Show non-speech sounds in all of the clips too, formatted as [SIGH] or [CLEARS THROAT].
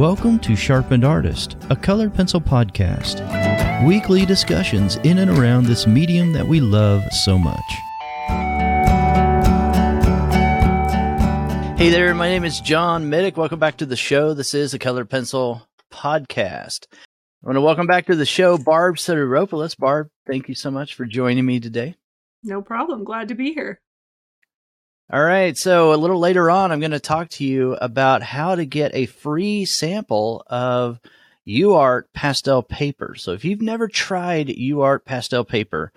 Welcome to Sharpened Artist, a colored pencil podcast. Weekly discussions in and around this medium that we love so much. Hey there, my name is John Middick. Welcome back to the show. This is a Colored Pencil podcast. I want to welcome back to the show Barb Sideropoulos. Barb, thank you so much for joining me today. No problem. Glad to be here. All right. So a little later on, I'm going to talk to you about how to get a free sample of UART pastel paper. So if you've never tried UART pastel paper,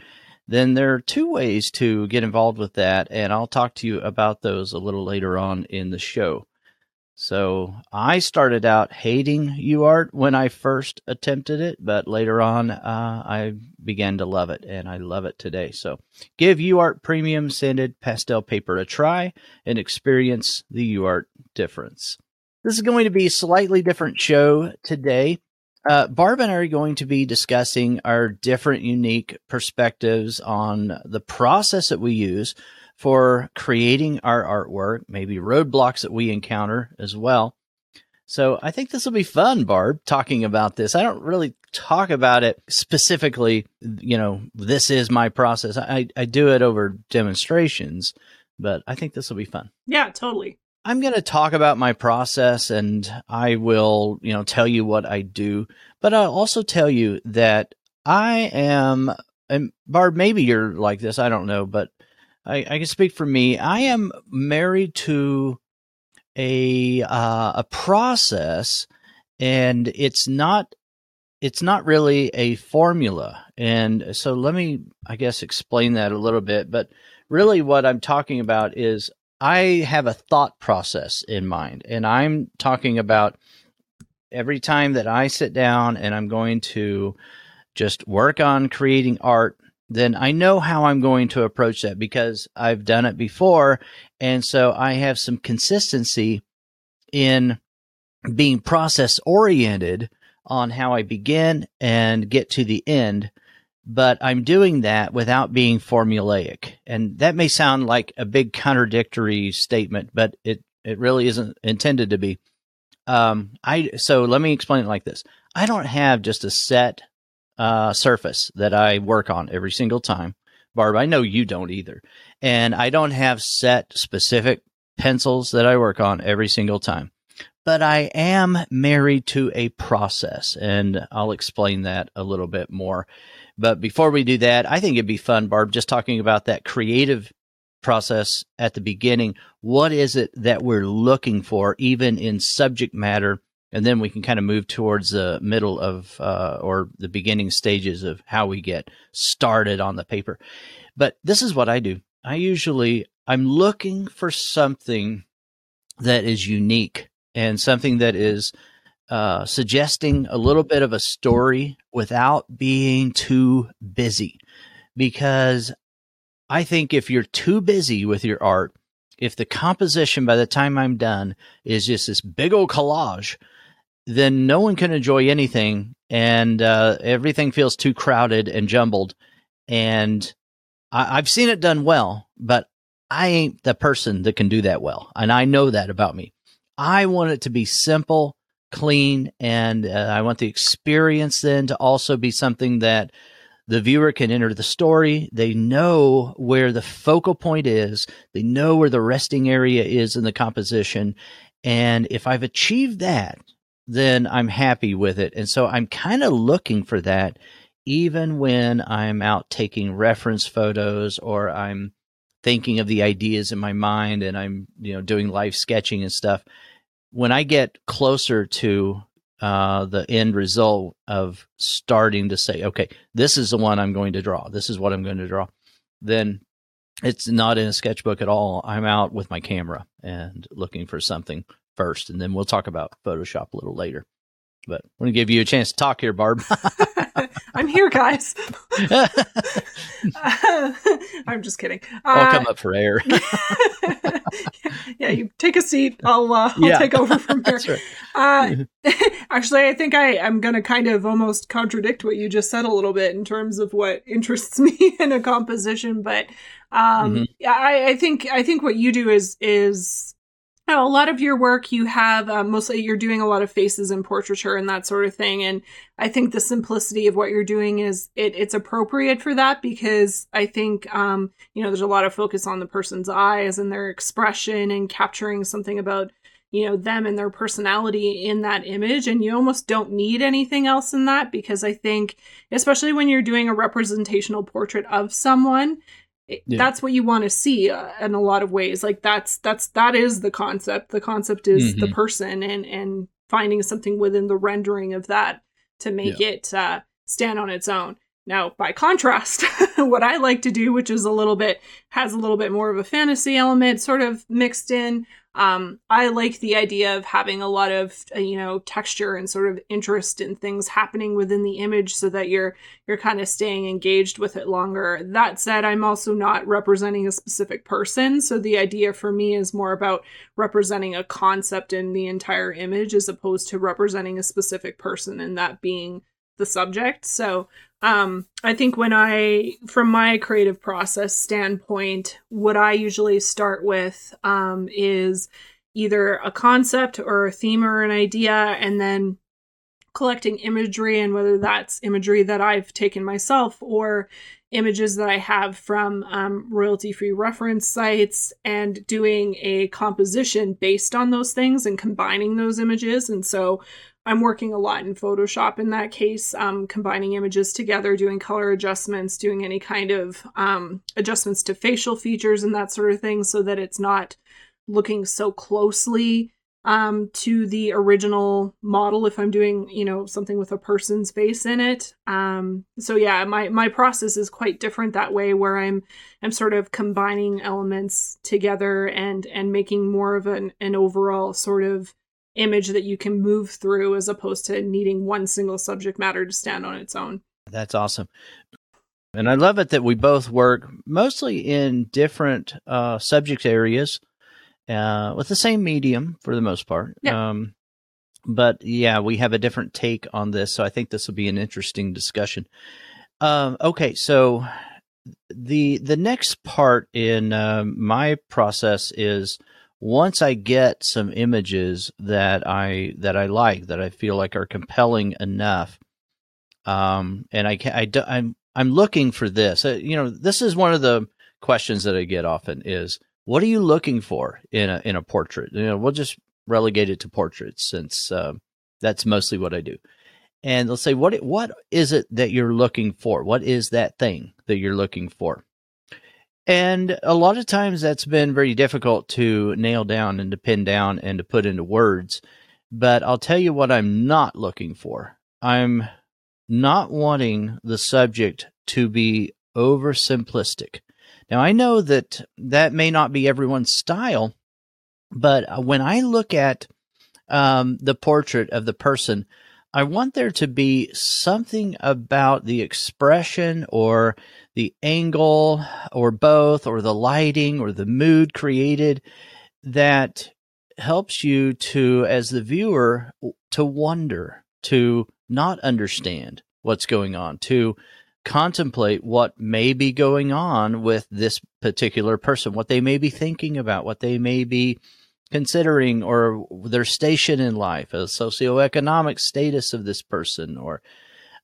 then there are two ways to get involved with that. And I'll talk to you about those a little later on in the show. So I started out hating UART when I first attempted it, but later on uh, I began to love it, and I love it today. So give UART Premium Sanded Pastel Paper a try and experience the UART difference. This is going to be a slightly different show today. Uh, Barb and I are going to be discussing our different unique perspectives on the process that we use for creating our artwork, maybe roadblocks that we encounter as well. So I think this will be fun, Barb, talking about this. I don't really talk about it specifically, you know, this is my process. I, I do it over demonstrations, but I think this will be fun. Yeah, totally. I'm going to talk about my process and I will, you know, tell you what I do, but I'll also tell you that I am, and Barb, maybe you're like this, I don't know, but I, I can speak for me. I am married to a uh, a process, and it's not it's not really a formula. And so let me, I guess, explain that a little bit. But really, what I'm talking about is I have a thought process in mind, and I'm talking about every time that I sit down and I'm going to just work on creating art then I know how I'm going to approach that because I've done it before. And so I have some consistency in being process oriented on how I begin and get to the end. But I'm doing that without being formulaic. And that may sound like a big contradictory statement, but it, it really isn't intended to be. Um, I, so let me explain it like this. I don't have just a set uh, surface that I work on every single time. Barb, I know you don't either. And I don't have set specific pencils that I work on every single time. But I am married to a process, and I'll explain that a little bit more. But before we do that, I think it'd be fun, Barb, just talking about that creative process at the beginning. What is it that we're looking for, even in subject matter and then we can kind of move towards the middle of uh, or the beginning stages of how we get started on the paper. But this is what I do. I usually I'm looking for something that is unique and something that is uh, suggesting a little bit of a story without being too busy. Because I think if you're too busy with your art, if the composition by the time I'm done is just this big old collage, then no one can enjoy anything, and uh, everything feels too crowded and jumbled. And I- I've seen it done well, but I ain't the person that can do that well, and I know that about me. I want it to be simple, clean, and uh, I want the experience then to also be something that the viewer can enter the story. They know where the focal point is. They know where the resting area is in the composition. And if I've achieved that, then I'm happy with it. And so I'm kind of looking for that even when I'm out taking reference photos or I'm thinking of the ideas in my mind and I'm, you know, doing live sketching and stuff. When I get closer to uh, the end result of starting to say, okay, this is the one I'm going to draw. This is what I'm going to draw. Then it's not in a sketchbook at all. I'm out with my camera and looking for something first, and then we'll talk about Photoshop a little later. But I want to give you a chance to talk here, Barb. [LAUGHS] I'm here, guys. [LAUGHS] [LAUGHS] I'm just kidding. I'll uh, come up for air. yeah, you take a seat. I'll uh, I'll yeah. take over from here. Right. Uh, actually, I think I am going to kind of almost contradict what you just said a little bit in terms of what interests me in a composition. But um, mm-hmm. I, I think I think what you do is is a lot of your work you have uh, mostly you're doing a lot of faces and portraiture and that sort of thing and i think the simplicity of what you're doing is it, it's appropriate for that because i think um, you know there's a lot of focus on the person's eyes and their expression and capturing something about you know them and their personality in that image and you almost don't need anything else in that because i think especially when you're doing a representational portrait of someone yeah. that's what you want to see uh, in a lot of ways like that's that's that is the concept the concept is mm-hmm. the person and and finding something within the rendering of that to make yeah. it uh, stand on its own now by contrast [LAUGHS] what i like to do which is a little bit has a little bit more of a fantasy element sort of mixed in um, I like the idea of having a lot of uh, you know texture and sort of interest in things happening within the image, so that you're you're kind of staying engaged with it longer. That said, I'm also not representing a specific person, so the idea for me is more about representing a concept in the entire image as opposed to representing a specific person and that being the subject. So um, I think when I, from my creative process standpoint, what I usually start with um, is either a concept or a theme or an idea, and then collecting imagery, and whether that's imagery that I've taken myself or images that I have from um, royalty free reference sites, and doing a composition based on those things and combining those images. And so I'm working a lot in Photoshop in that case, um, combining images together, doing color adjustments, doing any kind of um, adjustments to facial features and that sort of thing so that it's not looking so closely um, to the original model if I'm doing, you know, something with a person's face in it. Um, so yeah, my my process is quite different that way, where I'm I'm sort of combining elements together and and making more of an an overall sort of image that you can move through as opposed to needing one single subject matter to stand on its own. That's awesome. And I love it that we both work mostly in different uh, subject areas uh, with the same medium for the most part. Yeah. Um, but yeah, we have a different take on this. So I think this will be an interesting discussion. Um, okay, so the the next part in uh, my process is once I get some images that I that I like that I feel like are compelling enough, um, and I can I do, I'm I'm looking for this. Uh, you know, this is one of the questions that I get often is what are you looking for in a in a portrait? You know, we'll just relegate it to portraits since uh, that's mostly what I do. And they'll say, what what is it that you're looking for? What is that thing that you're looking for? And a lot of times that's been very difficult to nail down and to pin down and to put into words. But I'll tell you what I'm not looking for. I'm not wanting the subject to be oversimplistic. Now, I know that that may not be everyone's style, but when I look at um, the portrait of the person, I want there to be something about the expression or the angle or both or the lighting or the mood created that helps you to as the viewer to wonder to not understand what's going on to contemplate what may be going on with this particular person what they may be thinking about what they may be considering or their station in life a socioeconomic status of this person or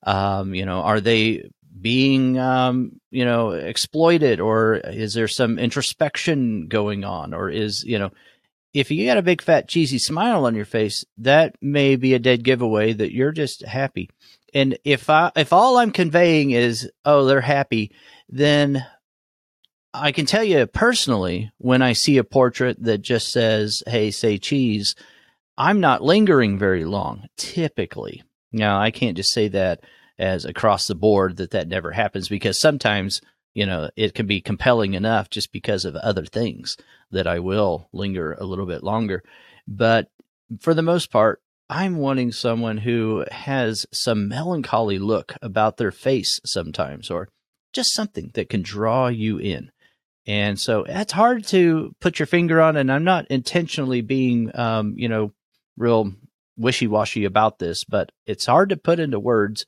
um, you know are they being um, you know exploited or is there some introspection going on or is you know if you got a big fat cheesy smile on your face that may be a dead giveaway that you're just happy. And if i if all i'm conveying is oh they're happy then i can tell you personally when i see a portrait that just says hey say cheese i'm not lingering very long typically. Now i can't just say that as across the board that that never happens because sometimes you know it can be compelling enough just because of other things that I will linger a little bit longer. But for the most part I'm wanting someone who has some melancholy look about their face sometimes or just something that can draw you in and so that's hard to put your finger on and I'm not intentionally being um, you know real wishy-washy about this but it's hard to put into words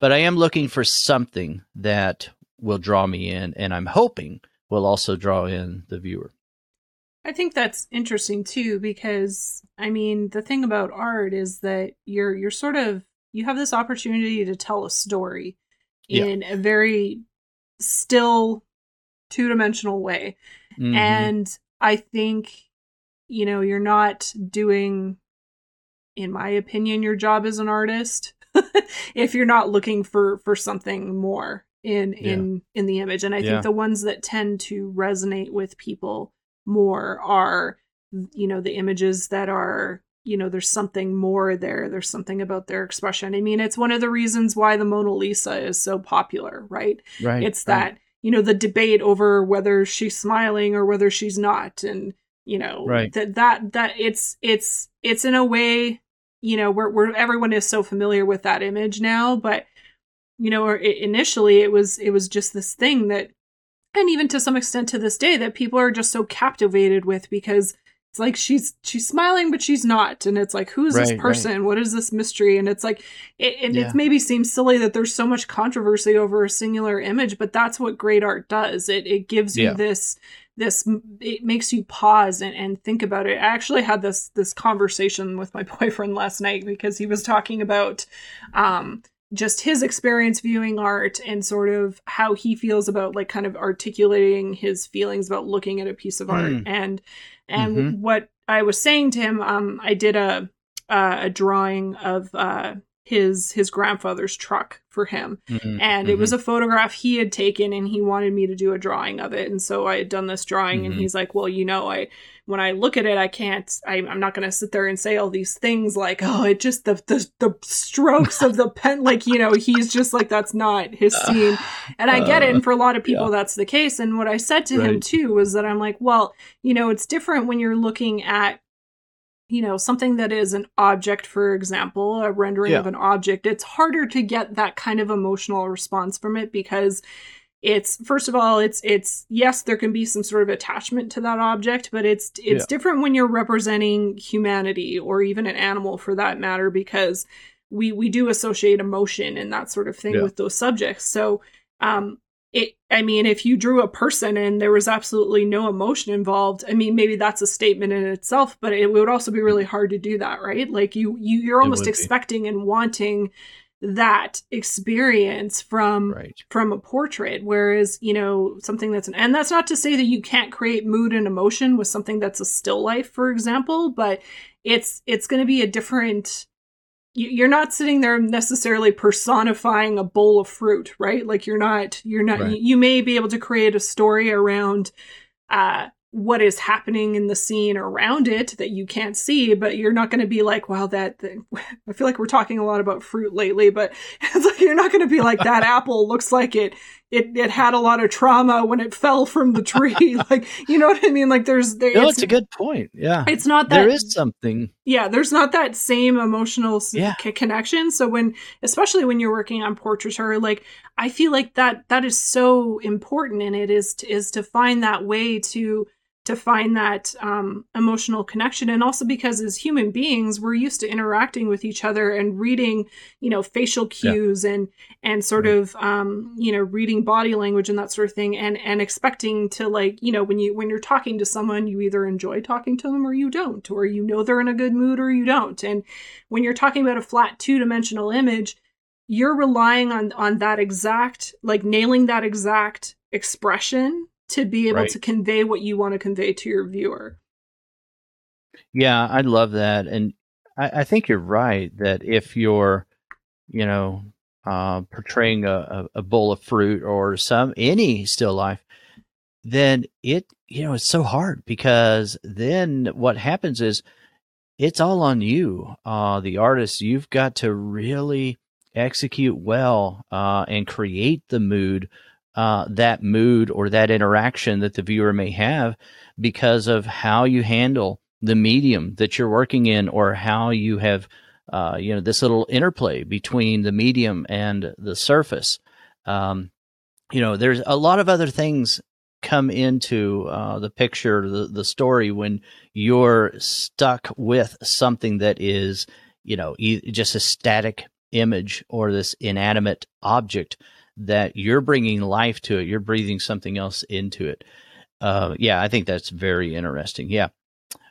but I am looking for something that will draw me in, and I'm hoping will also draw in the viewer. I think that's interesting too because I mean the thing about art is that you're you're sort of you have this opportunity to tell a story in yeah. a very still two-dimensional way. Mm-hmm. And I think you know, you're not doing in my opinion your job as an artist [LAUGHS] if you're not looking for for something more in yeah. in in the image and i yeah. think the ones that tend to resonate with people more are you know the images that are you know there's something more there there's something about their expression i mean it's one of the reasons why the mona lisa is so popular right right it's that right. You know the debate over whether she's smiling or whether she's not and you know right. that that that it's it's it's in a way you know where where everyone is so familiar with that image now but you know or it, initially it was it was just this thing that and even to some extent to this day that people are just so captivated with because it's like she's she's smiling but she's not and it's like who's right, this person right. what is this mystery and it's like it, and yeah. it maybe seems silly that there's so much controversy over a singular image but that's what great art does it it gives you yeah. this this it makes you pause and, and think about it i actually had this this conversation with my [LAUGHS] boyfriend last night because he was talking about um just his experience viewing art and sort of how he feels about like kind of articulating his feelings about looking at a piece of art mm. and and mm-hmm. what i was saying to him um i did a uh, a drawing of uh his his grandfather's truck for him mm-hmm, and mm-hmm. it was mm-hmm. a photograph he had taken and he wanted me to do a drawing of it and so i had done this drawing mm-hmm. and he's like well you know i when i look at it i can't I, am not going to sit there and say all these things like oh it just the the, the strokes of the pen like you know he's just like that's not his scene and i get it and uh, for a lot of people yeah. that's the case and what i said to right. him too was that i'm like well you know it's different when you're looking at you know something that is an object for example a rendering yeah. of an object it's harder to get that kind of emotional response from it because it's first of all it's it's yes there can be some sort of attachment to that object but it's it's yeah. different when you're representing humanity or even an animal for that matter because we we do associate emotion and that sort of thing yeah. with those subjects so um it i mean if you drew a person and there was absolutely no emotion involved i mean maybe that's a statement in itself but it would also be really hard to do that right like you, you you're almost expecting and wanting that experience from right. from a portrait whereas you know something that's an, and that's not to say that you can't create mood and emotion with something that's a still life for example but it's it's going to be a different you're not sitting there necessarily personifying a bowl of fruit right like you're not you're not right. you may be able to create a story around uh what is happening in the scene around it that you can't see but you're not going to be like wow that thing. [LAUGHS] i feel like we're talking a lot about fruit lately but [LAUGHS] it's like you're not going to be like that apple looks like it it it had a lot of trauma when it fell from the tree [LAUGHS] like you know what i mean like there's there, no, it's, it's a good point yeah it's not that there is something yeah there's not that same emotional yeah. c- connection so when especially when you're working on portraiture like i feel like that that is so important and it is to, is to find that way to to find that um, emotional connection and also because as human beings we're used to interacting with each other and reading you know facial cues yeah. and and sort right. of um, you know reading body language and that sort of thing and and expecting to like you know when you when you're talking to someone you either enjoy talking to them or you don't or you know they're in a good mood or you don't and when you're talking about a flat two-dimensional image you're relying on on that exact like nailing that exact expression to be able right. to convey what you want to convey to your viewer. Yeah, I love that. And I, I think you're right that if you're, you know, uh, portraying a, a, bowl of fruit or some any still life, then it you know it's so hard because then what happens is it's all on you, uh, the artist. You've got to really execute well uh, and create the mood uh, that mood or that interaction that the viewer may have because of how you handle the medium that you're working in or how you have uh, you know this little interplay between the medium and the surface. Um, you know there's a lot of other things come into uh, the picture the, the story when you're stuck with something that is you know just a static image or this inanimate object that you're bringing life to it. You're breathing something else into it. uh, yeah, I think that's very interesting. Yeah.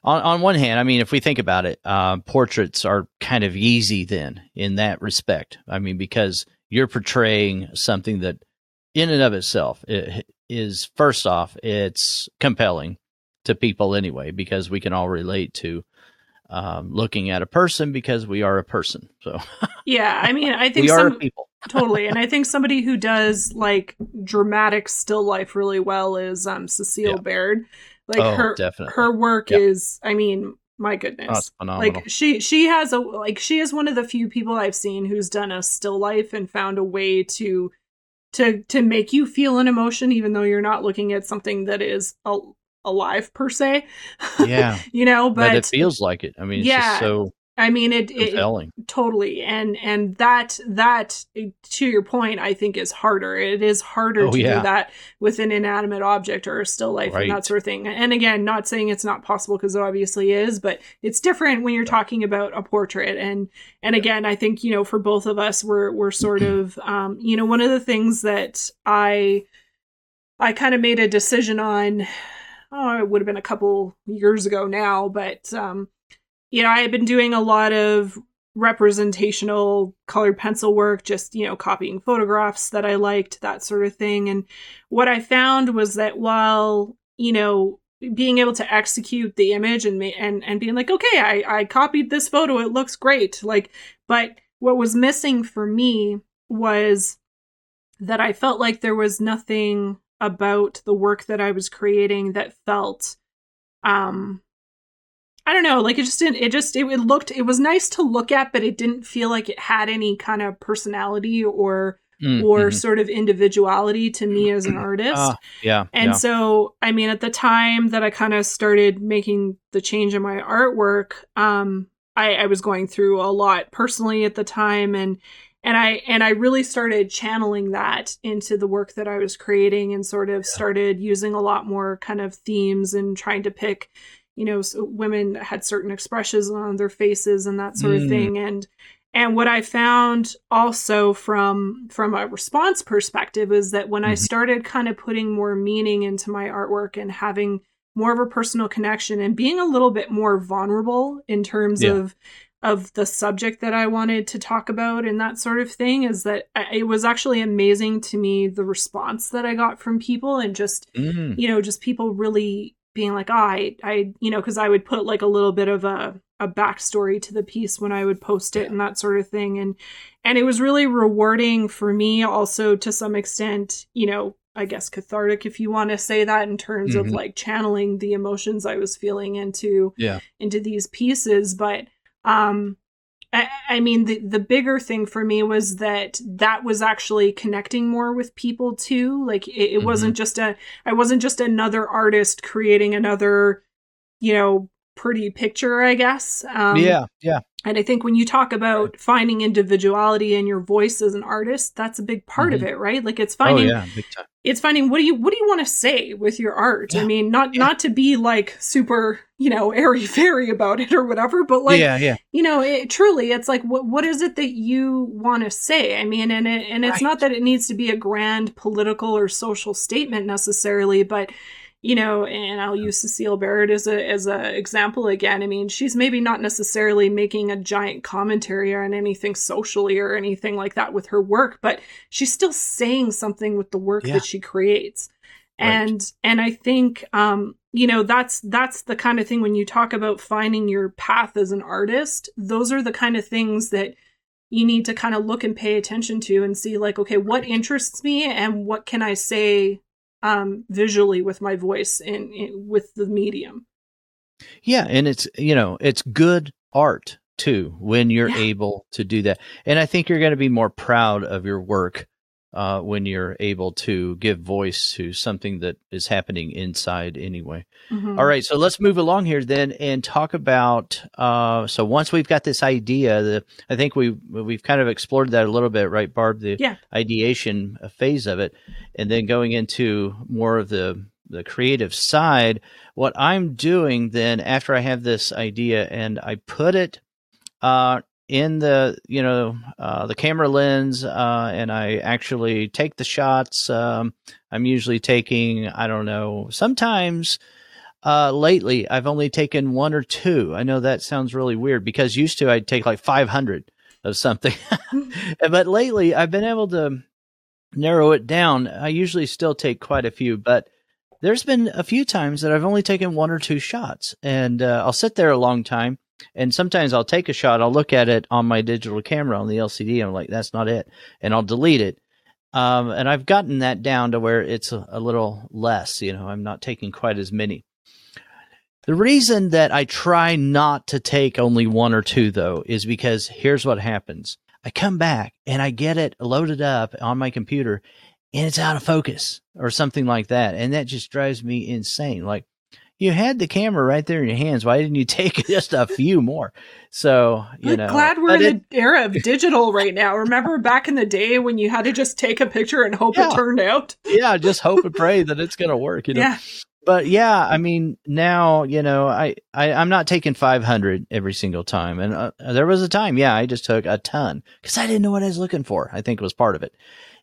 On, on one hand, I mean, if we think about it, uh, portraits are kind of easy then in that respect. I mean, because you're portraying something that in and of itself is first off, it's compelling to people anyway, because we can all relate to um, looking at a person because we are a person. So yeah, I mean, I [LAUGHS] think we some, are people totally, and I think somebody who does like dramatic still life really well is um, Cecile yeah. Baart. Like oh, her definitely. her work is, I mean, my goodness, oh, like she she has a like she is one of the few people I've seen who's done a still life and found a way to to to make you feel an emotion even though you're not looking at something that is a, alive per se. Yeah. [LAUGHS] you know, but, but, it feels like it. I mean, yeah, so I mean it, it, totally. And and that that to your point I think is harder. It is harder oh, to yeah. do that with an inanimate object or a still life right. and that sort of thing. And again, not saying it's not possible because it obviously is, but it's different when you're talking about a portrait and and again, I think, you know, for both of us we're we're sort [CLEARS THROAT] of um you know, one of the things that I I kind of made a decision on oh, it would have been a couple years ago now, but um, you know, I had been doing a lot of representational colored pencil work, just you know, copying photographs that I liked, that sort of thing. And what I found was that while you know being able to execute the image and and and being like, okay, I I copied this photo, it looks great, like, but what was missing for me was that I felt like there was nothing about the work that I was creating that felt um I don't know, like it just didn't it just it, it looked it was nice to look at, but it didn't feel like it had any kind of personality or mm, or mm-hmm. sort of individuality to me as an [CLEARS THROAT] artist. Uh, yeah. And yeah. so, I mean, at the time that I kind of started making the change in my artwork, um, I, I was going through a lot personally at the time and and i and i really started channeling that into the work that i was creating and sort of started using a lot more kind of themes and trying to pick you know so women had certain expressions on their faces and that sort mm. of thing and and what i found also from from a response perspective is that when mm-hmm. i started kind of putting more meaning into my artwork and having more of a personal connection and being a little bit more vulnerable in terms yeah. of of the subject that I wanted to talk about and that sort of thing is that it was actually amazing to me the response that I got from people and just mm. you know just people really being like oh, I I you know because I would put like a little bit of a a backstory to the piece when I would post it yeah. and that sort of thing and and it was really rewarding for me also to some extent you know I guess cathartic if you want to say that in terms mm-hmm. of like channeling the emotions I was feeling into yeah into these pieces but um, I, I mean, the the bigger thing for me was that that was actually connecting more with people too. Like it, it mm-hmm. wasn't just a I wasn't just another artist creating another, you know, pretty picture. I guess. Um, yeah, yeah. And I think when you talk about finding individuality in your voice as an artist, that's a big part mm-hmm. of it, right? Like it's finding oh, yeah, big time. It's finding what do you what do you want to say with your art? Yeah. I mean, not yeah. not to be like super, you know, [LAUGHS] airy fairy about it or whatever, but like yeah, yeah. you know, it, truly it's like what what is it that you want to say? I mean, and it, and it's right. not that it needs to be a grand political or social statement necessarily, but you know, and I'll use Cecile Baart as a as a example again. I mean, she's maybe not necessarily making a giant commentary on anything socially or anything like that with her work, but she's still saying something with the work yeah. that she creates. Right. And and I think um, you know, that's that's the kind of thing when you talk about finding your path as an artist, those are the kind of things that you need to kind of look and pay attention to and see like okay what interests me and what can i say um, visually with my voice and, and with the medium. Yeah, and it's you know it's good art too when you're yeah. able to do that, and I think you're going to be more proud of your work uh, when you're able to give voice to something that is happening inside anyway. Mm-hmm. All right, so let's move along here then and talk about. Uh, so once we've got this idea, the, I think we we've kind of explored that a little bit, right, Barb? The yeah. ideation phase of it, and then going into more of the the creative side. What I'm doing then after I have this idea and I put it uh, in the you know uh, the camera lens uh, and I actually take the shots. Um, I'm usually taking I don't know sometimes. Uh, lately, I've only taken one or two. I know that sounds really weird because used to I'd take like 500 of something, [LAUGHS] [LAUGHS] but lately I've been able to narrow it down. I usually still take quite a few, but there's been a few times that I've only taken one or two shots, and uh, I'll sit there a long time and sometimes I'll take a shot, I'll look at it on my digital camera on the LCD, I'm like, that's not it, and I'll delete it. Um, and I've gotten that down to where it's a, a little less. You know, I'm not taking quite as many. The reason that I try not to take only one or two, though, is because here's what happens. I come back and I get it loaded up on my computer and it's out of focus or something like that. And that just drives me insane. Like, you had the camera right there in your hands. Why didn't you [LAUGHS] take just a few more? So, you I'm know. glad we're in it, the era of [LAUGHS] digital right now. Remember back in the day when you had to just take a picture and hope yeah. it turned out? Yeah, just hope and pray that it's going [LAUGHS] to work, you know. Yeah. But yeah, I mean, now, you know, I, I, I'm not taking 500 every single time. And uh, there was a time, yeah, I just took a ton because I didn't know what I was looking for. I think it was part of it.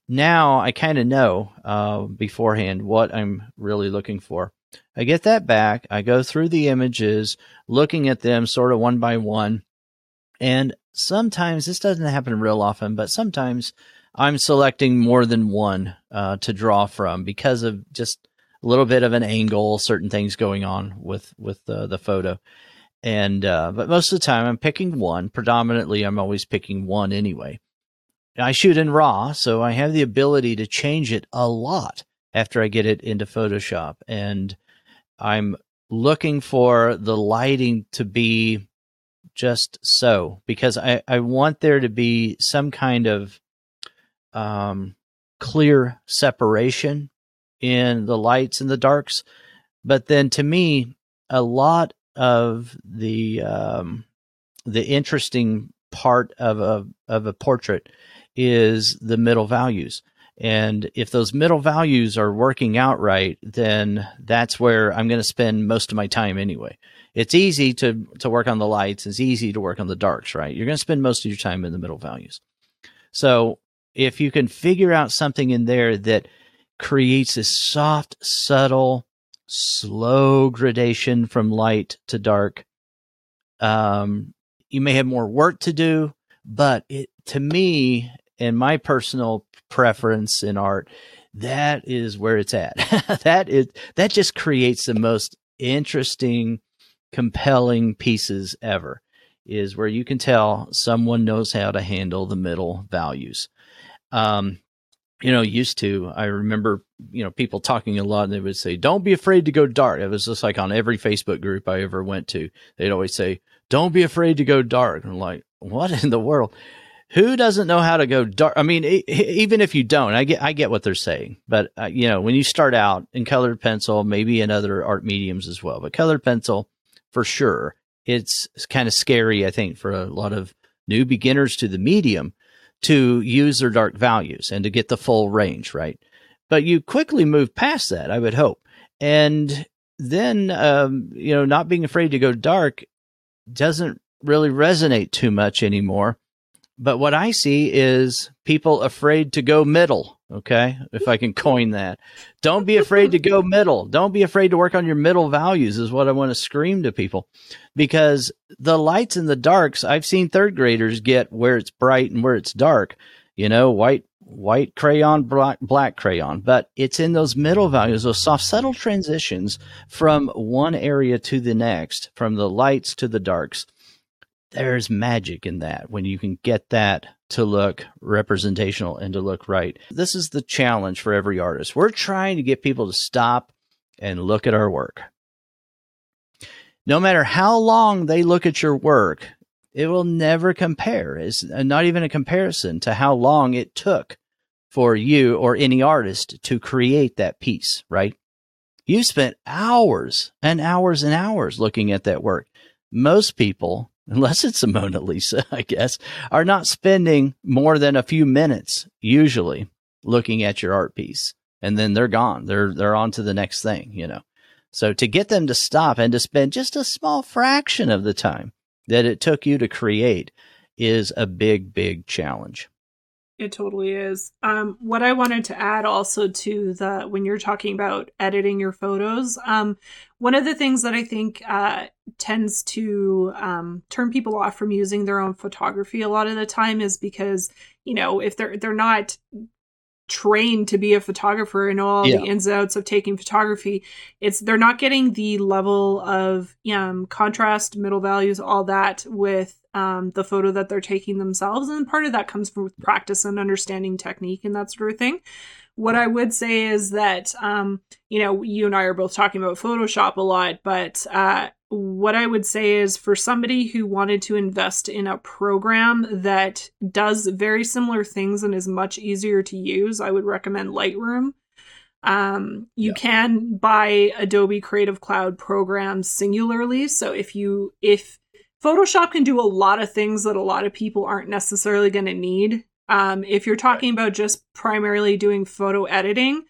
Now I kind of know uh, beforehand what I'm really looking for. I get that back. I go through the images, looking at them sort of one by one. And sometimes this doesn't happen real often, but sometimes I'm selecting more than one uh, to draw from because of just a little bit of an angle, certain things going on with with uh, the photo. And uh, but most of the time I'm picking one. Predominantly, I'm always picking one anyway. I shoot in RAW, so I have the ability to change it a lot after I get it into Photoshop. And I'm looking for the lighting to be just so because I, I want there to be some kind of um, clear separation in the lights and the darks. But then to me, a lot of the um, the interesting part of a of a portrait is the middle values. And if those middle values are working out right, then that's where I'm going to spend most of my time anyway. It's easy to, to work on the lights. It's easy to work on the darks, right? You're going to spend most of your time in the middle values. So if you can figure out something in there that creates this soft, subtle, slow gradation from light to dark, um, you may have more work to do, but it, to me, in my personal preference in art, that is where it's at. [LAUGHS] that is that just creates the most interesting, compelling pieces ever. Is where you can tell someone knows how to handle the middle values. Um, you know, used to, I remember, you know, people talking a lot and they would say, don't be afraid to go dark. It was just like on every Facebook group I ever went to, they'd always say, don't be afraid to go dark. And I'm like, what in the world? Who doesn't know how to go dark? I mean, even if you don't, I get I get what they're saying, but uh, you know, when you start out in colored pencil, maybe in other art mediums as well, but colored pencil for sure, it's, it's kind of scary. I think for a lot of new beginners to the medium to use their dark values and to get the full range, right? But you quickly move past that, I would hope, and then um, you know, not being afraid to go dark doesn't really resonate too much anymore but what I see is people afraid to go middle. Okay. If I can coin that. Don't be afraid to go middle. Don't be afraid to work on your middle values is what I want to scream to people because the lights and the darks, I've seen third graders get where it's bright and where it's dark, you know, white, white crayon, black, black crayon, but it's in those middle values, those soft, subtle transitions from one area to the next, from the lights to the darks there's magic in that when you can get that to look representational and to look right. This is the challenge for every artist. We're trying to get people to stop and look at our work. No matter how long they look at your work, it will never compare. It's not even a comparison to how long it took for you or any artist to create that piece, right? You spent hours and hours and hours looking at that work. Most people [LAUGHS] unless it's a Mona Lisa, [LAUGHS] I guess, are not spending more than a few minutes usually looking at your art piece. And then they're gone. They're they're on to the next thing, you know. So to get them to stop and to spend just a small fraction of the time that it took you to create is a big, big challenge. It totally is. Um, what I wanted to add also to the when you're talking about editing your photos, um, one of the things that I think uh, tends to um, turn people off from using their own photography a lot of the time is because you know if they're they're not trained to be a photographer and all yeah. the ins and outs of taking photography. It's they're not getting the level of um, contrast middle values all that with um, the photo that they're taking themselves. And part of that comes from practice and understanding technique and that sort of thing what i would say is that um, you know you and i are both talking about photoshop a lot but uh, what I would say is for somebody who wanted to invest in a program that does very similar things and is much easier to use, I would recommend Lightroom. Um, you yeah. can buy Adobe Creative Cloud programs singularly. So if you if Photoshop can do a lot of things that a lot of people aren't necessarily going to need. Um, if you're talking about just primarily doing photo editing,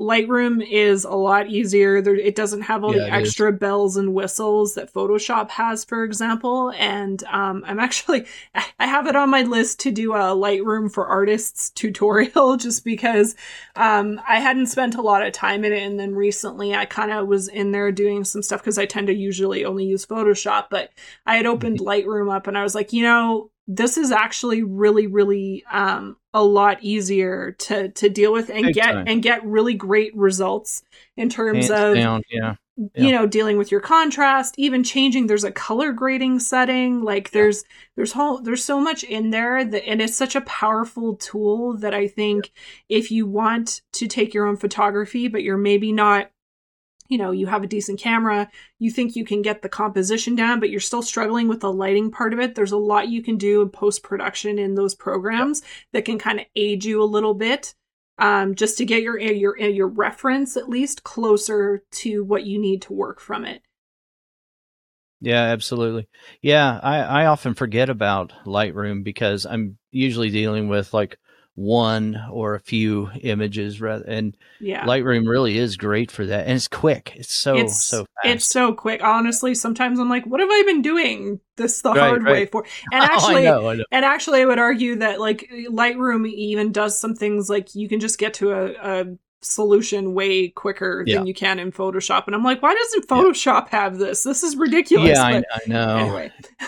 Lightroom is a lot easier. There, it doesn't have all yeah, the extra is. bells and whistles that Photoshop has, for example. And um, I'm actually, [LAUGHS] I have it on my list to do a Lightroom for Artists tutorial [LAUGHS] just because um, I hadn't spent a lot of time in it. And then recently I kind of was in there doing some stuff because I tend to usually only use Photoshop. But I had opened mm-hmm. Lightroom up and I was like, you know, this is actually really really um, a lot easier to to deal with and Big get time. and get really great results in terms Hands of down, yeah. yeah. you know dealing with your contrast even changing there's a color grading setting like there's yeah. there's whole there's so much in there that and it's such a powerful tool that i think yeah. if you want to take your own photography but you're maybe not you know, you have a decent camera, you think you can get the composition down, but you're still struggling with the lighting part of it. There's a lot you can do in post production in those programs that can kind of aid you a little bit. Um, just to get your your your reference at least closer to what you need to work from it. Yeah, absolutely. Yeah, I, I often forget about Lightroom because I'm usually dealing with like one or a few images rather and yeah lightroom really is great for that and it's quick it's so it's, so fast. it's so quick honestly sometimes i'm like what have i been doing this the right, hard right. way for [LAUGHS] and actually oh, I know, I know. and actually i would argue that like lightroom even does some things like you can just get to a, a solution way quicker yeah. than you can in Photoshop. And I'm like, why doesn't Photoshop yeah. have this? This is ridiculous. Yeah, I, I, know. Anyway, [LAUGHS]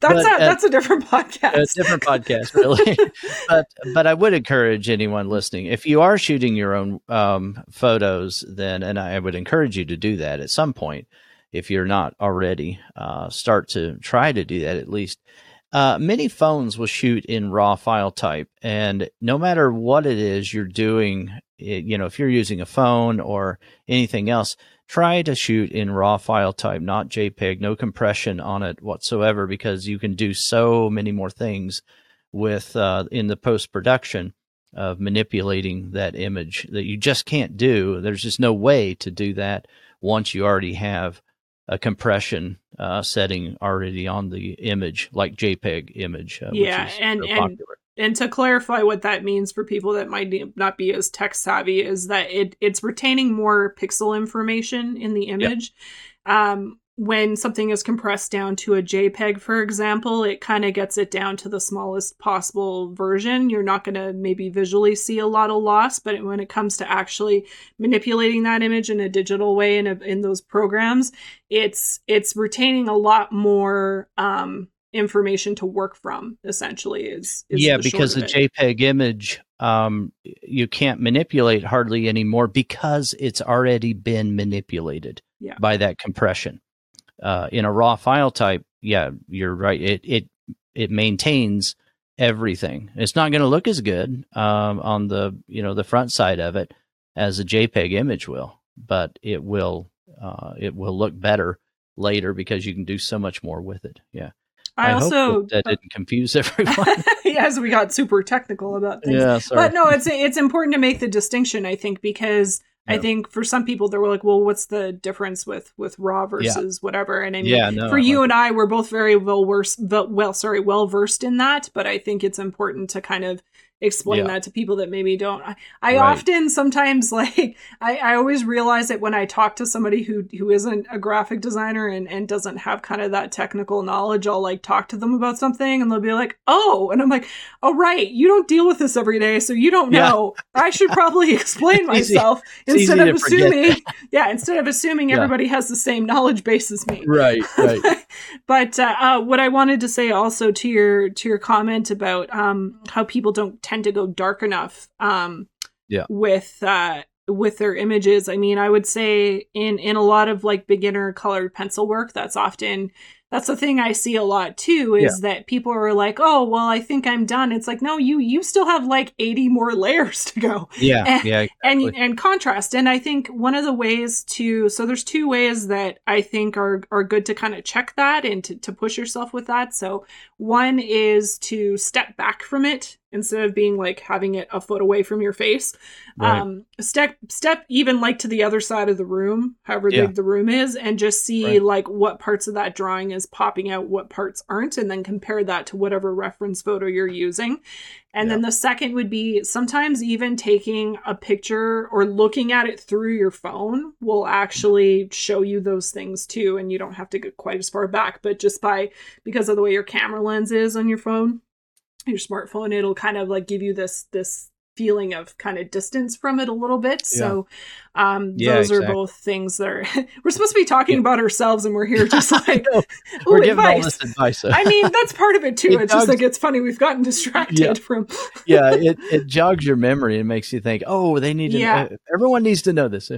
that's but, a uh, that's a different podcast. A different podcast, really. [LAUGHS] but but I would encourage anyone listening if you are shooting your own um, photos, then and I would encourage you to do that at some point. If you're not already, uh, start to try to do that at least. Uh, many phones will shoot in raw file type, and no matter what it is you're doing, it, you know, if you're using a phone or anything else, try to shoot in raw file type, not JPEG, no compression on it whatsoever, because you can do so many more things with uh, in the post production of manipulating that image that you just can't do. There's just no way to do that once you already have a compression uh, setting already on the image, like JPEG image. Uh, yeah, and and and to clarify what that means for people that might not be as tech savvy is that it it's retaining more pixel information in the image. Yep. Um, when something is compressed down to a JPEG, for example, it kind of gets it down to the smallest possible version. You're not going to maybe visually see a lot of loss, but when it comes to actually manipulating that image in a digital way in, a, in those programs, it's it's retaining a lot more um, information to work from. Essentially, is, is yeah, because the JPEG image um, you can't manipulate hardly anymore because it's already been manipulated yeah. by that compression uh, in a raw file type, yeah, you're right. It it it maintains everything. It's not going to look as good um, on the you know the front side of it as a JPEG image will, but it will uh, it will look better later because you can do so much more with it. Yeah. I, I also that, that didn't confuse [LAUGHS] everyone. [LAUGHS] yes, we got super technical about things. Yeah, sorry. But no, it's it's important to make the distinction. I think because I think for some people they were like, well, what's the difference with with raw versus yeah. whatever? And I mean, yeah, no, for you and I, we're both very well versed, well, sorry, well versed in that. But I think it's important to kind of explain yeah. that to people that maybe don't. I, I right. often sometimes [LAUGHS] like I, I always realize it when I talk to somebody who who isn't a graphic designer and, and doesn't have kind of that technical knowledge. I'll like talk to them about something and they'll be like, oh, and I'm like, oh right, you don't deal with this every day, so you don't know. Yeah. I should probably [LAUGHS] explain myself instead of assuming. [LAUGHS] yeah, instead of assuming yeah. everybody has the same knowledge base as me. Right, right. but uh, uh, what I wanted to say also to your to your comment about um, how people don't tend to go dark enough um, yeah. with uh, with their images. I mean, I would say in in a lot of like beginner colored pencil work, that's often that's the thing I see a lot too is yeah. that people are like, "Oh, well, I think I'm done." It's like, "No, you you still have like 80 more [LAUGHS] layers to go." Yeah. And, yeah. Exactly. And and contrast. And I think one of the ways to so there's two ways that I think are are good to kind of check that and to to push yourself with that. So one is to step back from it instead of being like having it a foot away from your face. Right. Um, step step even like to the other side of the room, however yeah. big the room is, and just see right. like what parts of that drawing is popping out, what parts aren't, and then compare that to whatever reference photo you're using. And yeah. then the second would be sometimes even taking a picture or looking at it through your phone will actually show you those things too. And you don't have to get quite as far back, but just by because of the way your camera lens is on your phone, your smartphone it'll kind of like give you this this feeling of kind of distance from it a little bit. Yeah. So um yeah, those exactly. are both things that are [LAUGHS] we're supposed to be talking yeah. about ourselves and we're [LAUGHS] here just like we're giving advice. all this advice. I mean that's part of it too. [LAUGHS] It it's jogs, just like it's funny we've gotten distracted from Yeah, it, it jogs your memory and makes you think, "Oh, they need to. Uh, everyone needs to know this."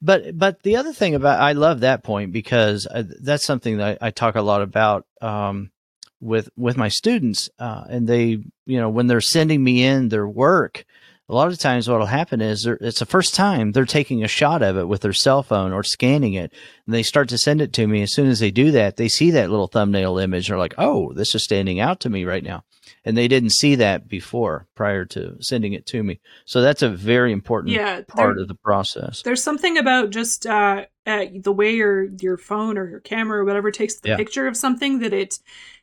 But but the other thing about I love that point because uh, that's something that I, I talk a lot about um with with my students uh, and they you know when they're sending me in their work a lot of times what will happen is it's the first time they're taking a shot of it with their cell phone or scanning it and they start to send it to me. As soon as they do that they see that little thumbnail image. And they're like oh this is standing out to me right now. And they didn't see that before prior to sending it to me. So that's a very important yeah, part of the process. there's something about just uh, uh, the way your your phone or your camera or whatever takes the yeah. picture of something that it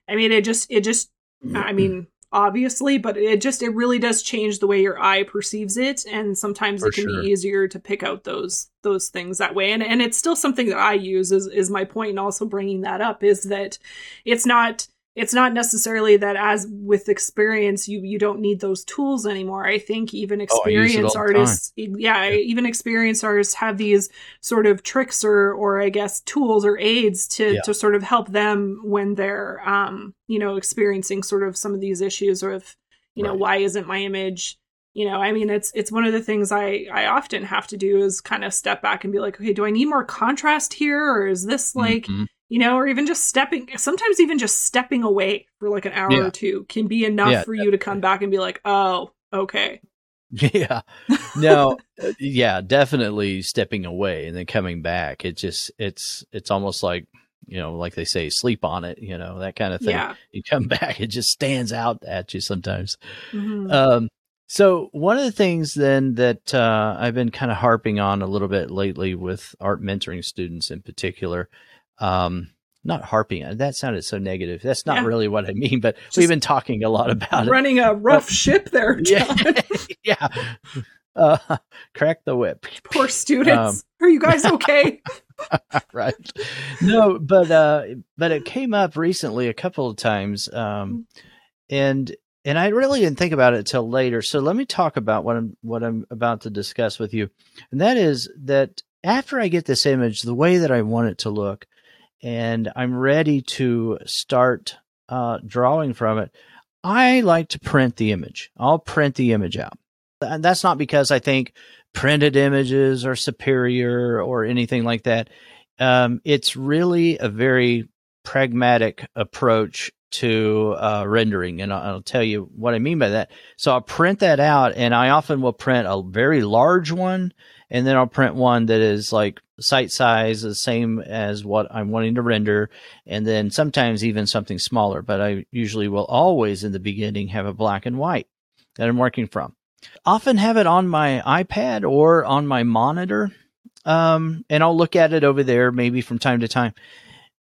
I mean, it just, it just, I [CLEARS THROAT] mean, obviously, but it just, it really does change the way your eye perceives it. And sometimes For it can sure. be easier to pick out those, those things that way. And, and it's still something that I use is, is my point. And also bringing that up is that it's not, it's not necessarily that as with experience you you don't need those tools anymore i think even oh, experienced oh, artists yeah, yeah, even experienced artists have these sort of tricks or or i guess tools or aids to yeah. to sort of help them when they're um you know experiencing sort of some of these issues of you know right. why isn't my image you know i mean it's it's one of the things i i often have to do is kind of step back and be like okay do i need more contrast here or is this like mm-hmm you know, or even just stepping, sometimes even just stepping away for like an hour yeah. or two can be enough yeah, for you to come back and be like, oh, okay. [LAUGHS] Yeah. No, uh, yeah, definitely stepping away and then coming back. It just, it's, it's almost like, you know, like they say, sleep on it, you know, that kind of thing. Yeah. You come [LAUGHS] back, it just stands out at you sometimes. Mm-hmm. Um, so one of the things then that uh, I've been kind of harping on a little bit lately with art mentoring students in particular um, not harping. on That sounded so negative. That's not yeah. really what I mean, but Just we've been talking a lot about running it. a rough but, ship there. [LAUGHS] John. Yeah, [LAUGHS] yeah. Uh, [LAUGHS] crack the whip. Poor students. Um, Are you guys okay? right. No, but uh, but it came up recently a couple of times, um, and and I really didn't think about it till later. So let me talk about what I'm what I'm about to discuss with you, and that is that after I get this image the way that I want it to look, and I'm ready to start uh, drawing from it, I like to print the image. I'll print the image out. And that's not because I think printed images are superior or anything like that. Um, it's really a very pragmatic approach to uh, rendering, and I'll, I'll, tell you what I mean by that. So I'll print that out, and I often will print a very large one, and then I'll print one that is like sight size, the same as what I'm wanting to render, and then sometimes even something smaller. But I usually will always in the beginning have a black and white that I'm working from. Often have it on my iPad or on my monitor, um, and I'll look at it over there maybe from time to time.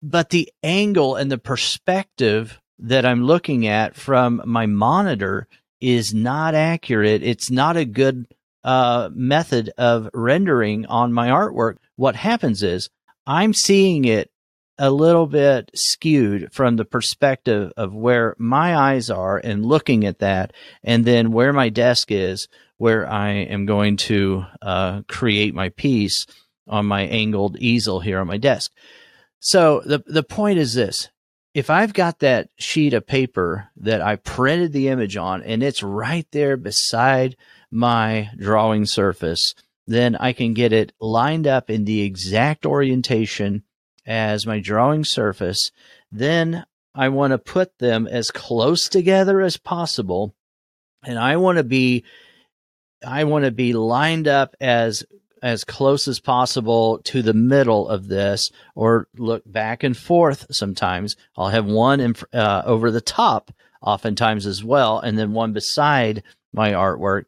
But the angle and the perspective that I'm looking at from my monitor is not accurate. It's not a good uh, method of rendering on my artwork. What happens is I'm seeing it a little bit skewed from the perspective of where my eyes are and looking at that, and then where my desk is, where I am going to uh, create my piece on my angled easel here on my desk. So the the point is this: if I've got that sheet of paper that I printed the image on, and it's right there beside my drawing surface, then I can get it lined up in the exact orientation as my drawing surface. Then I want to put them as close together as possible. And I want to be, I want to be lined up as, as close as possible to the middle of this or look back and forth sometimes. I'll have one in, uh, over the top oftentimes as well. And then one beside my artwork.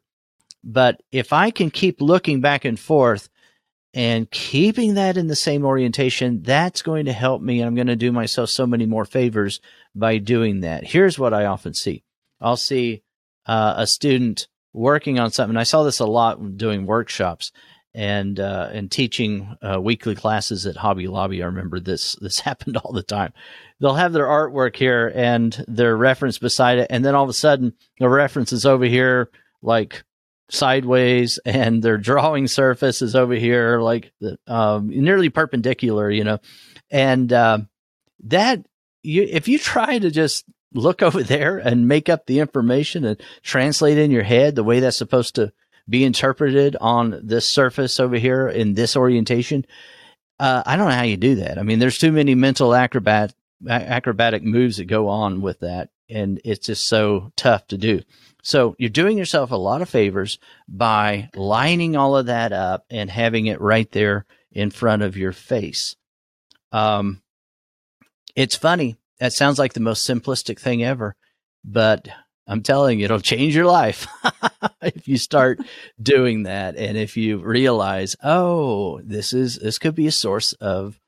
But if I can keep looking back and forth, and keeping that in the same orientation, that's going to help me. I'm going to do myself so many more favors by doing that. Here's what I often see I'll see uh, a student working on something. I saw this a lot doing workshops and uh, and teaching uh, weekly classes at Hobby Lobby. I remember this this [LAUGHS] happened all the time. They'll have their artwork here and their reference beside it, and then all of a sudden the reference is over here, like sideways [LAUGHS] and their drawing surface is over here like um, nearly perpendicular you know? And uh, that you if you try to just look [LAUGHS] over there and make up the information and translate in your head the way that's supposed to be interpreted on this surface over here in this orientation uh, i don't know how you do that. I mean there's too many mental acrobat acrobatic moves that go on with that and it's just so tough to do so you're doing yourself a lot of favors by lining all of that up and having it right there in front of your face. Um, it's funny. That sounds like the most simplistic thing ever, but I'm telling you, it'll change your life [LAUGHS] if you start [LAUGHS] doing that. And if you realize, oh, this is, this could be a source of,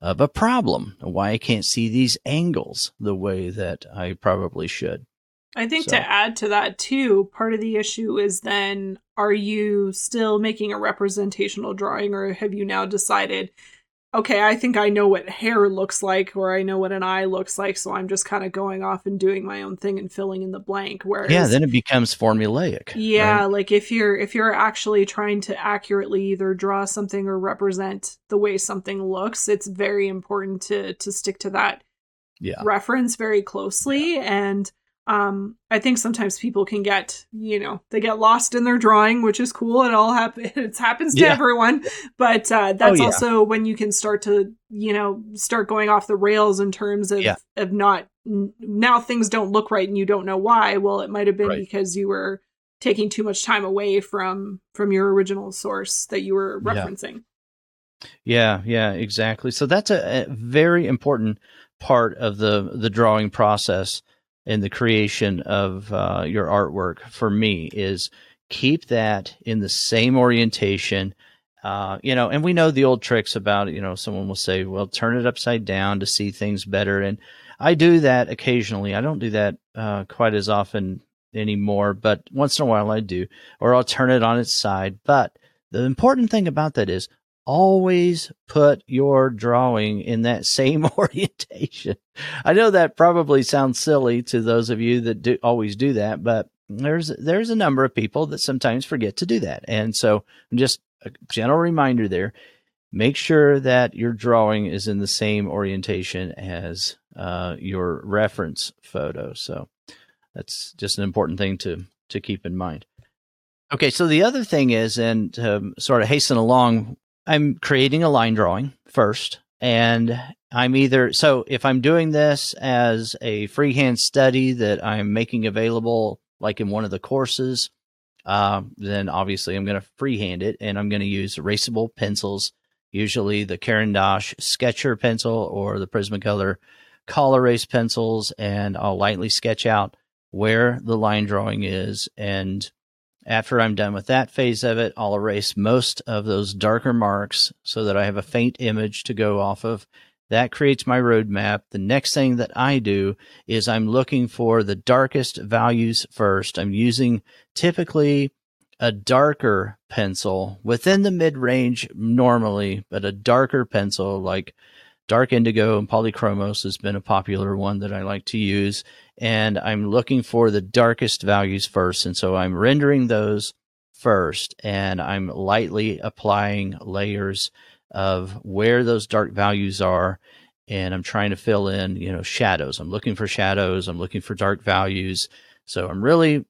of a problem. Why I can't see these angles the way that I probably should. I think so. to add to that too, part of the issue is then are you still making a representational drawing or have you now decided okay, I think I know what hair looks like or I know what an eye looks like, so I'm just kind of going off and doing my own thing and filling in the blank. Whereas Yeah, then it becomes formulaic. Yeah, right? like if you're if you're actually trying to accurately either draw something or represent the way something looks, it's very important to to stick to that yeah. reference very closely yeah. and um i think sometimes people can get you know they get lost in their drawing which is cool it all happens [LAUGHS] it happens to yeah. everyone but uh oh, that's oh, yeah. also when you can start to you know start going off the rails in terms of yeah. of not now things don't look right and you don't know why well it might have been right. because you were taking too much time away from from your original source that you were referencing yeah yeah exactly so that's a, a very important part of the the drawing process in the creation of uh, your artwork for me is keep that in the same orientation. Uh, you know, and we know the old tricks about, you know, someone will say, well, turn it upside down to see things better. And I do that occasionally. I don't do that uh, quite as often anymore, but once in a while I do, or I'll turn it on its side. But the important thing about that is always put your drawing in that [LAUGHS] same orientation. I know that probably sounds silly to those of you that do always do that, but there's there's a number of people that sometimes forget to do that. And so just a general reminder there, make sure that your drawing is in the same orientation as uh, your reference photo. So that's just an important thing to to keep in mind. Okay, so the other thing is, and to sort of hasten along I'm creating a line drawing first, and I'm either so if I'm doing this as a freehand study that I'm making available, like in one of the courses, uh, then obviously I'm going to freehand it, and I'm going to use erasable pencils, usually the Caran d'Ache Sketcher pencil or the Prismacolor Col-Erase pencils, and I'll lightly sketch out where the line drawing is and after I'm done with that phase of it, I'll erase most of those darker marks so that I have a faint image to go off of. That creates my roadmap. The next thing that I do is I'm looking for the darkest values first. I'm using typically a darker pencil within the mid range normally, but a darker pencil like dark indigo and polychromos has been a popular one that I like to use. And I'm looking for the darkest values first. And so I'm rendering those first and I'm lightly applying layers of where those dark values are. And I'm trying to fill in, you know, shadows. I'm looking for shadows. I'm looking for dark values. So I'm really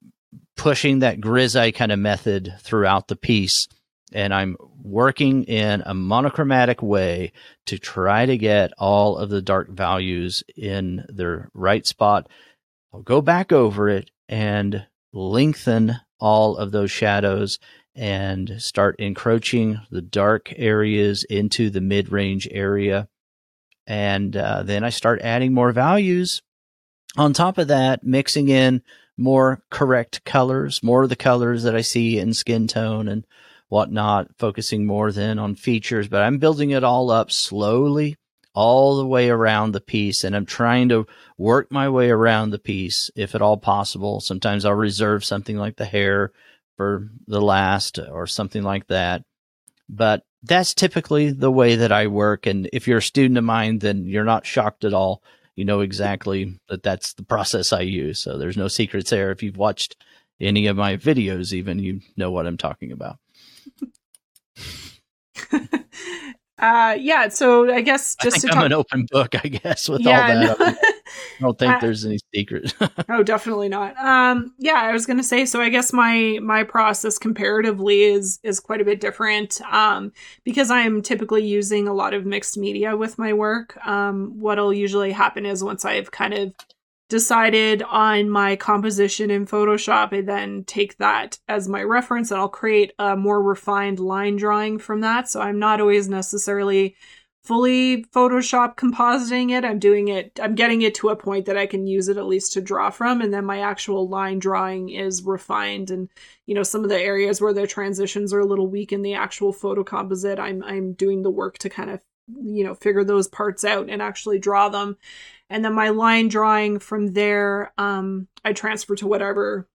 pushing that grisaille kind of method throughout the piece. And I'm working in a monochromatic way to try to get all of the dark values in their right spot. I'll go back over it and lengthen all of those shadows and start encroaching the dark areas into the mid range area. And uh, then I start adding more values. On top of that, mixing in more correct colors, more of the colors that I see in skin tone and whatnot, focusing more then on features. But I'm building it all up slowly, all the way around the piece, and I'm trying to work my way around the piece if at all possible. Sometimes I'll reserve something like the hair for the last or something like that. But that's typically the way that I work. And if you're a student of mine, then you're not shocked at all you know exactly that that's the process I use. So there's no secrets there. If you've watched any of my videos, even you know what I'm talking about. [LAUGHS] uh, yeah. So I guess just I to I'm talk- an open book, I guess, with yeah, all that. No. I don't think [LAUGHS] uh, there's any secret. [LAUGHS] oh, definitely not. Um, yeah, I was gonna say. So I guess my my process comparatively is is quite a bit different. Um, because I'm typically using a lot of mixed media with my work. Um, what'll usually happen is once I've kind of decided on my composition in Photoshop, I then take that as my reference and I'll create a more refined line drawing from that. So I'm not always necessarily fully Photoshop compositing it. I'm doing it, I'm getting it to a point that I can use it at least to draw from. And then my actual line drawing is refined. And, you know, some of the areas where the transitions are a little weak in the actual photo composite, I'm, I'm doing the work to kind of, you know, figure those parts out and actually draw them. And then my line drawing from there, um, I transfer to whatever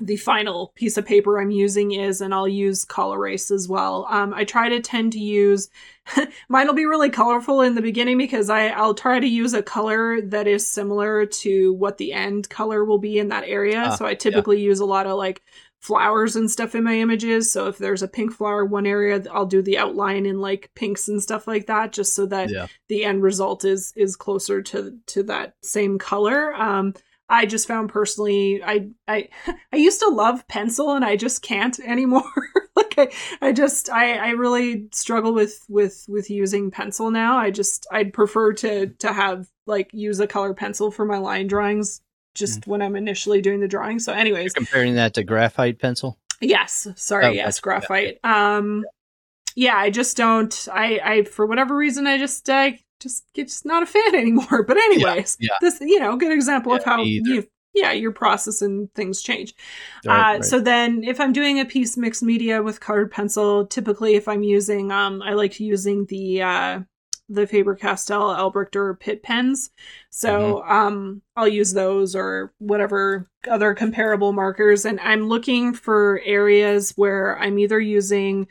the final piece of paper I'm using is, and I'll use Col-Erase as well. Um, I try to tend to use, [LAUGHS] mine will be really colorful in the beginning because I, I'll try to use a color that is similar to what the end color will be in that area. Uh, so I typically yeah. use a lot of like flowers and stuff in my images. So if there's a pink flower one area, I'll do the outline in like pinks and stuff like that, just so that yeah. the end result is is closer to to that same color. Um, I just found personally, I I [LAUGHS] I used to love pencil and I just can't [LAUGHS] anymore. [LAUGHS] like I, I just I, I really struggle with with with using pencil now. I just I'd prefer to to have like use a color pencil for my line drawings just mm. when I'm initially doing the drawing. So anyways, You're comparing that to graphite pencil? Yes. Sorry, oh, yes, graphite. Yeah. Um yeah, I just don't I I for whatever reason I just I just get just not a fan [LAUGHS] anymore. But anyways, yeah, yeah. this you know good example of how you yeah your process and things change. Right, uh, right. So then if I'm doing a piece mixed media with colored pencil, typically if I'm using um I like using the uh the Faber Castell Albrecht Pitt pens. So mm-hmm. um I'll use those or whatever other comparable markers and I'm looking for areas where I'm either using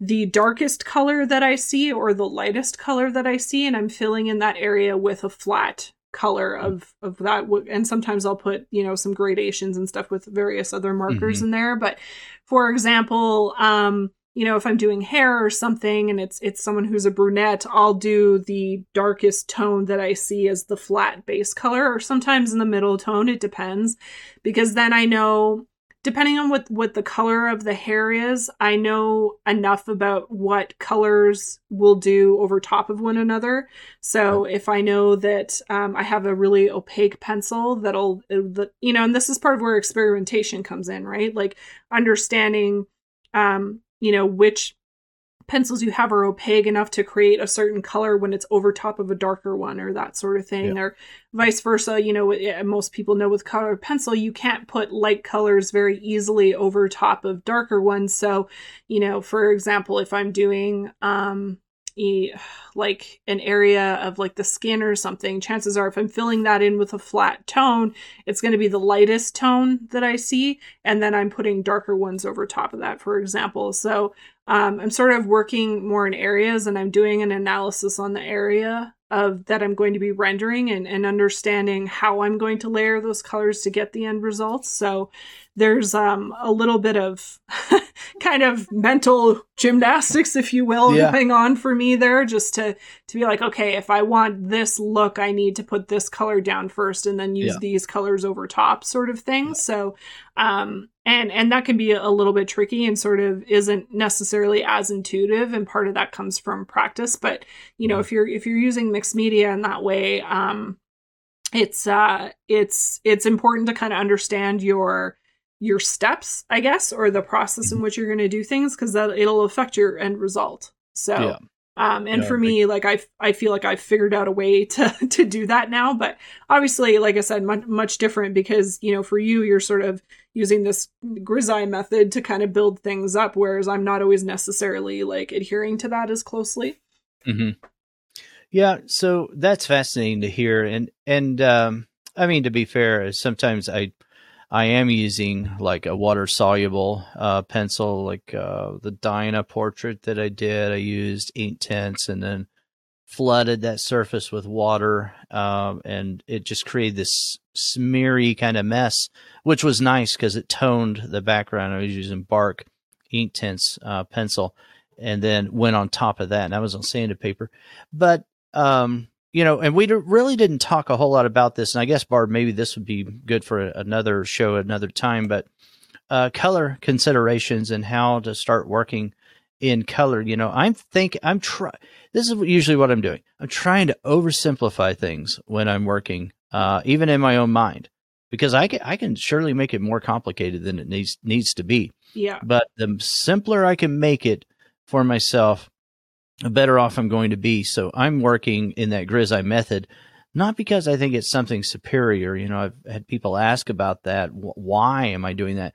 the darkest color that I see or the lightest color that I see, and I'm filling in that area with a flat color hmm. of of that and sometimes I'll put you know some gradations and stuff with various other markers mm-hmm. in there but for example um you know if I'm doing hair or something and it's it's someone who's a brunette I'll do the darkest tone that I see as the flat base color or sometimes in the middle tone it depends. Because then I know depending on what what the color of the hair is i know enough about what colors will do over top of one another. So if i know that um, i have a really opaque pencil that'll you know and this is part of where experimentation comes in right? Like understanding um, you know which pencils you have are opaque enough to create a certain color when it's over top of a darker one or that sort of thing yeah. or vice versa you know most people know with colored pencil you can't put light colors very easily over top of darker ones so you know for example if i'm doing um like an area of like the skin or something, chances are if I'm filling that in with a flat tone, it's going to be the lightest tone that I see. And then I'm putting darker ones over top of that, for example. So um, I'm sort of working more in areas and I'm doing an analysis on the area of that I'm going to be rendering and, and understanding how I'm going to layer those colors to get the end results. So there's um, a little bit of [LAUGHS] kind of mental gymnastics, if you will, yeah. going on for me there, just to to be like, okay, if I want this look, I need to put this color down first, and then use yeah. these colors over top, sort of thing. Yeah. So, um, and and that can be a little bit tricky and sort of isn't necessarily as intuitive, and part of that comes from practice. But you know, mm-hmm. if you're if you're using mixed media in that way, um, it's uh, it's it's important to kind of understand your your steps, I guess, or the process in mm-hmm. which you're going to do things because that it'll affect your end result. So, yeah. um, and yeah, for me, like I, I feel like I've figured out a way [LAUGHS] to to do that now. But obviously, like I said, much much different because you know, for you, you're sort of using this grisaille method to kind of build things up, whereas I'm not always necessarily like adhering to that as closely. Mm-hmm. Yeah, so that's fascinating to hear, and and um, I mean to be fair, sometimes I I am using like a water soluble uh, pencil, like uh, the Dinah portrait that I did. I used Inktense and then flooded that surface with water, um, and it just created this smeary kind of mess, which was nice because it toned the background. I was using Bark Inktense uh, pencil, and then went on top of that, and I was on sandpaper. But um, you know, and we really didn't talk a whole lot about this. And I guess, Barb, maybe this would be good for another show another time. But uh, color considerations and how to start working in color. You know, I'm think I'm try. This is usually what I'm doing. I'm trying to oversimplify things when I'm working, uh, even in my own mind, because I can I can surely make it more complicated than it needs needs to be. Yeah. But the simpler I can make it for myself, the better off I'm going to be. So I'm working in that grisaille method, not because I think it's something superior. You know, I've had people ask about that. Why am I doing that?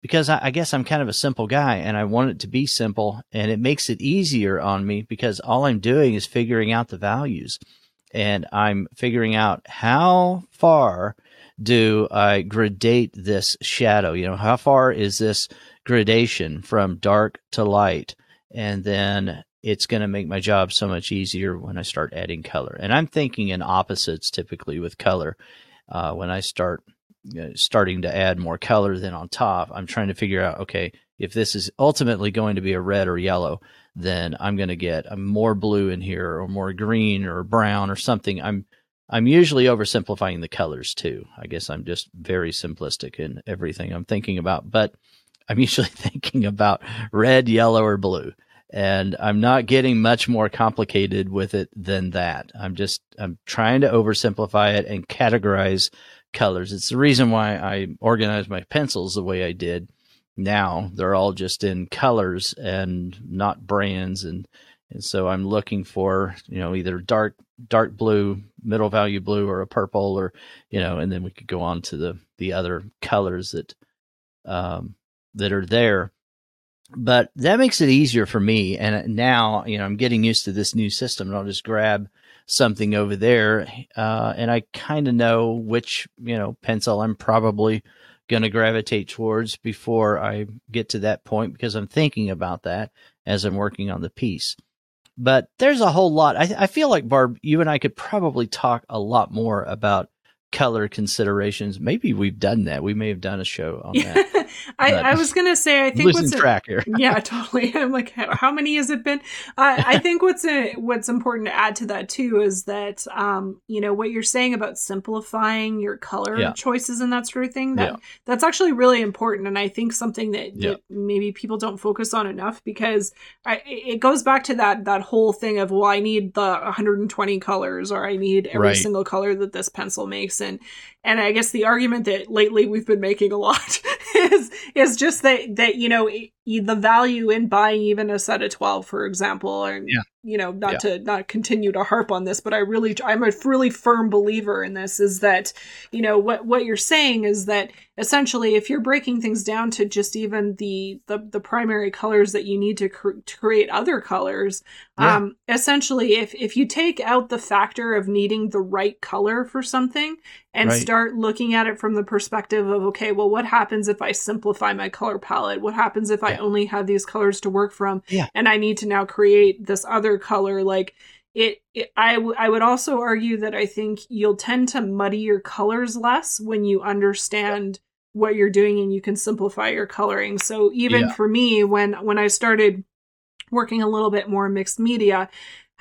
Because I, I guess I'm kind of a simple guy and I want it to be simple and it makes it easier on me because all I'm doing is figuring out the values and I'm figuring out how far do I gradate this shadow? You know, how far is this gradation from dark to light? And then it's going to make my job so much easier when I start adding color. And I'm thinking in opposites typically with color. Uh, when I start you know, starting to add more color than on top, I'm trying to figure out okay, if this is ultimately going to be a red or yellow, then I'm going to get a more blue in here or more green or brown or something. I'm I'm usually oversimplifying the colors too. I guess I'm just very simplistic in everything I'm thinking about, but I'm [LAUGHS] usually thinking about red, yellow, or blue and I'm not getting much more complicated with it than that. I'm just I'm trying to oversimplify it and categorize colors. It's the reason why I organized my pencils the way I did. Now they're all just in colors and not brands and and so I'm looking for, you know, either dark dark blue, middle value blue or a purple or you know, and then we could go on to the the other colors that um that are there but that makes it easier for me. And now, you know, I'm getting used to this new system and I'll just grab something over there. Uh, and I kind of know which, you know, pencil I'm probably going to gravitate towards before I get to that point because I'm thinking about that as I'm working on the piece. But there's a whole lot. I, I feel like, Barb, you and I could probably talk a lot more about color considerations. Maybe we've done that. We may have done a show on [LAUGHS] that. I, I, was gonna say I think what's track here. [LAUGHS] yeah, totally. I'm like, how, how many has it been? Uh, I think what's a, what's important to add to that too is that um, you know what you're saying about simplifying your color yeah. choices and that sort of thing. That yeah. that's actually really important, and I think something that, yeah. that maybe people don't focus on enough because I, it goes back to that that whole thing of well, I need the 120 colors or I need every right. single color that this pencil makes and and I guess the argument that lately we've been making a lot [LAUGHS] is is just that that you know the value in buying even a set of 12 for example and yeah. you know not yeah. to not continue to harp on this but i really i'm a really firm believer in this is that you know what what you're saying is that essentially if you're breaking things down to just even the the, the primary colors that you need to, cr- to create other colors yeah. um essentially if if you take out the factor of needing the right color for something and right. start looking at it from the perspective of okay well what happens if i simplify my color palette what happens if yeah. I only have these colors to work from yeah. and i need to now create this other color like it, it I, w- I would also argue that i think you'll tend to muddy your colors less when you understand what you're doing and you can simplify your coloring so even yeah. for me when when i started working a little bit more mixed media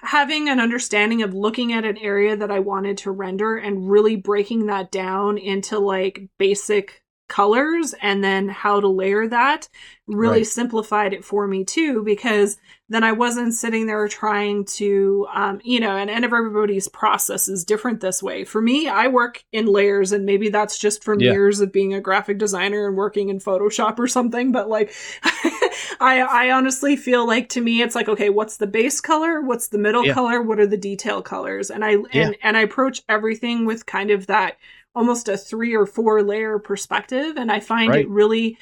having an understanding of looking at an area that I wanted to render and really breaking that down into like basic colors and then how to layer that really right. simplified it for me too because then I wasn't sitting there trying to, um, you know, and, and everybody's process is different this way. For me, I work in layers, and maybe that's just from yeah. years of being a graphic designer and working in Photoshop or something. But like, [LAUGHS] I, I honestly feel like to me, it's like, okay, what's the base color? What's the middle yeah. color? What are the detail colors? And I, yeah. and, and I approach everything with kind of that almost a three or four layer perspective. And I find right. it really,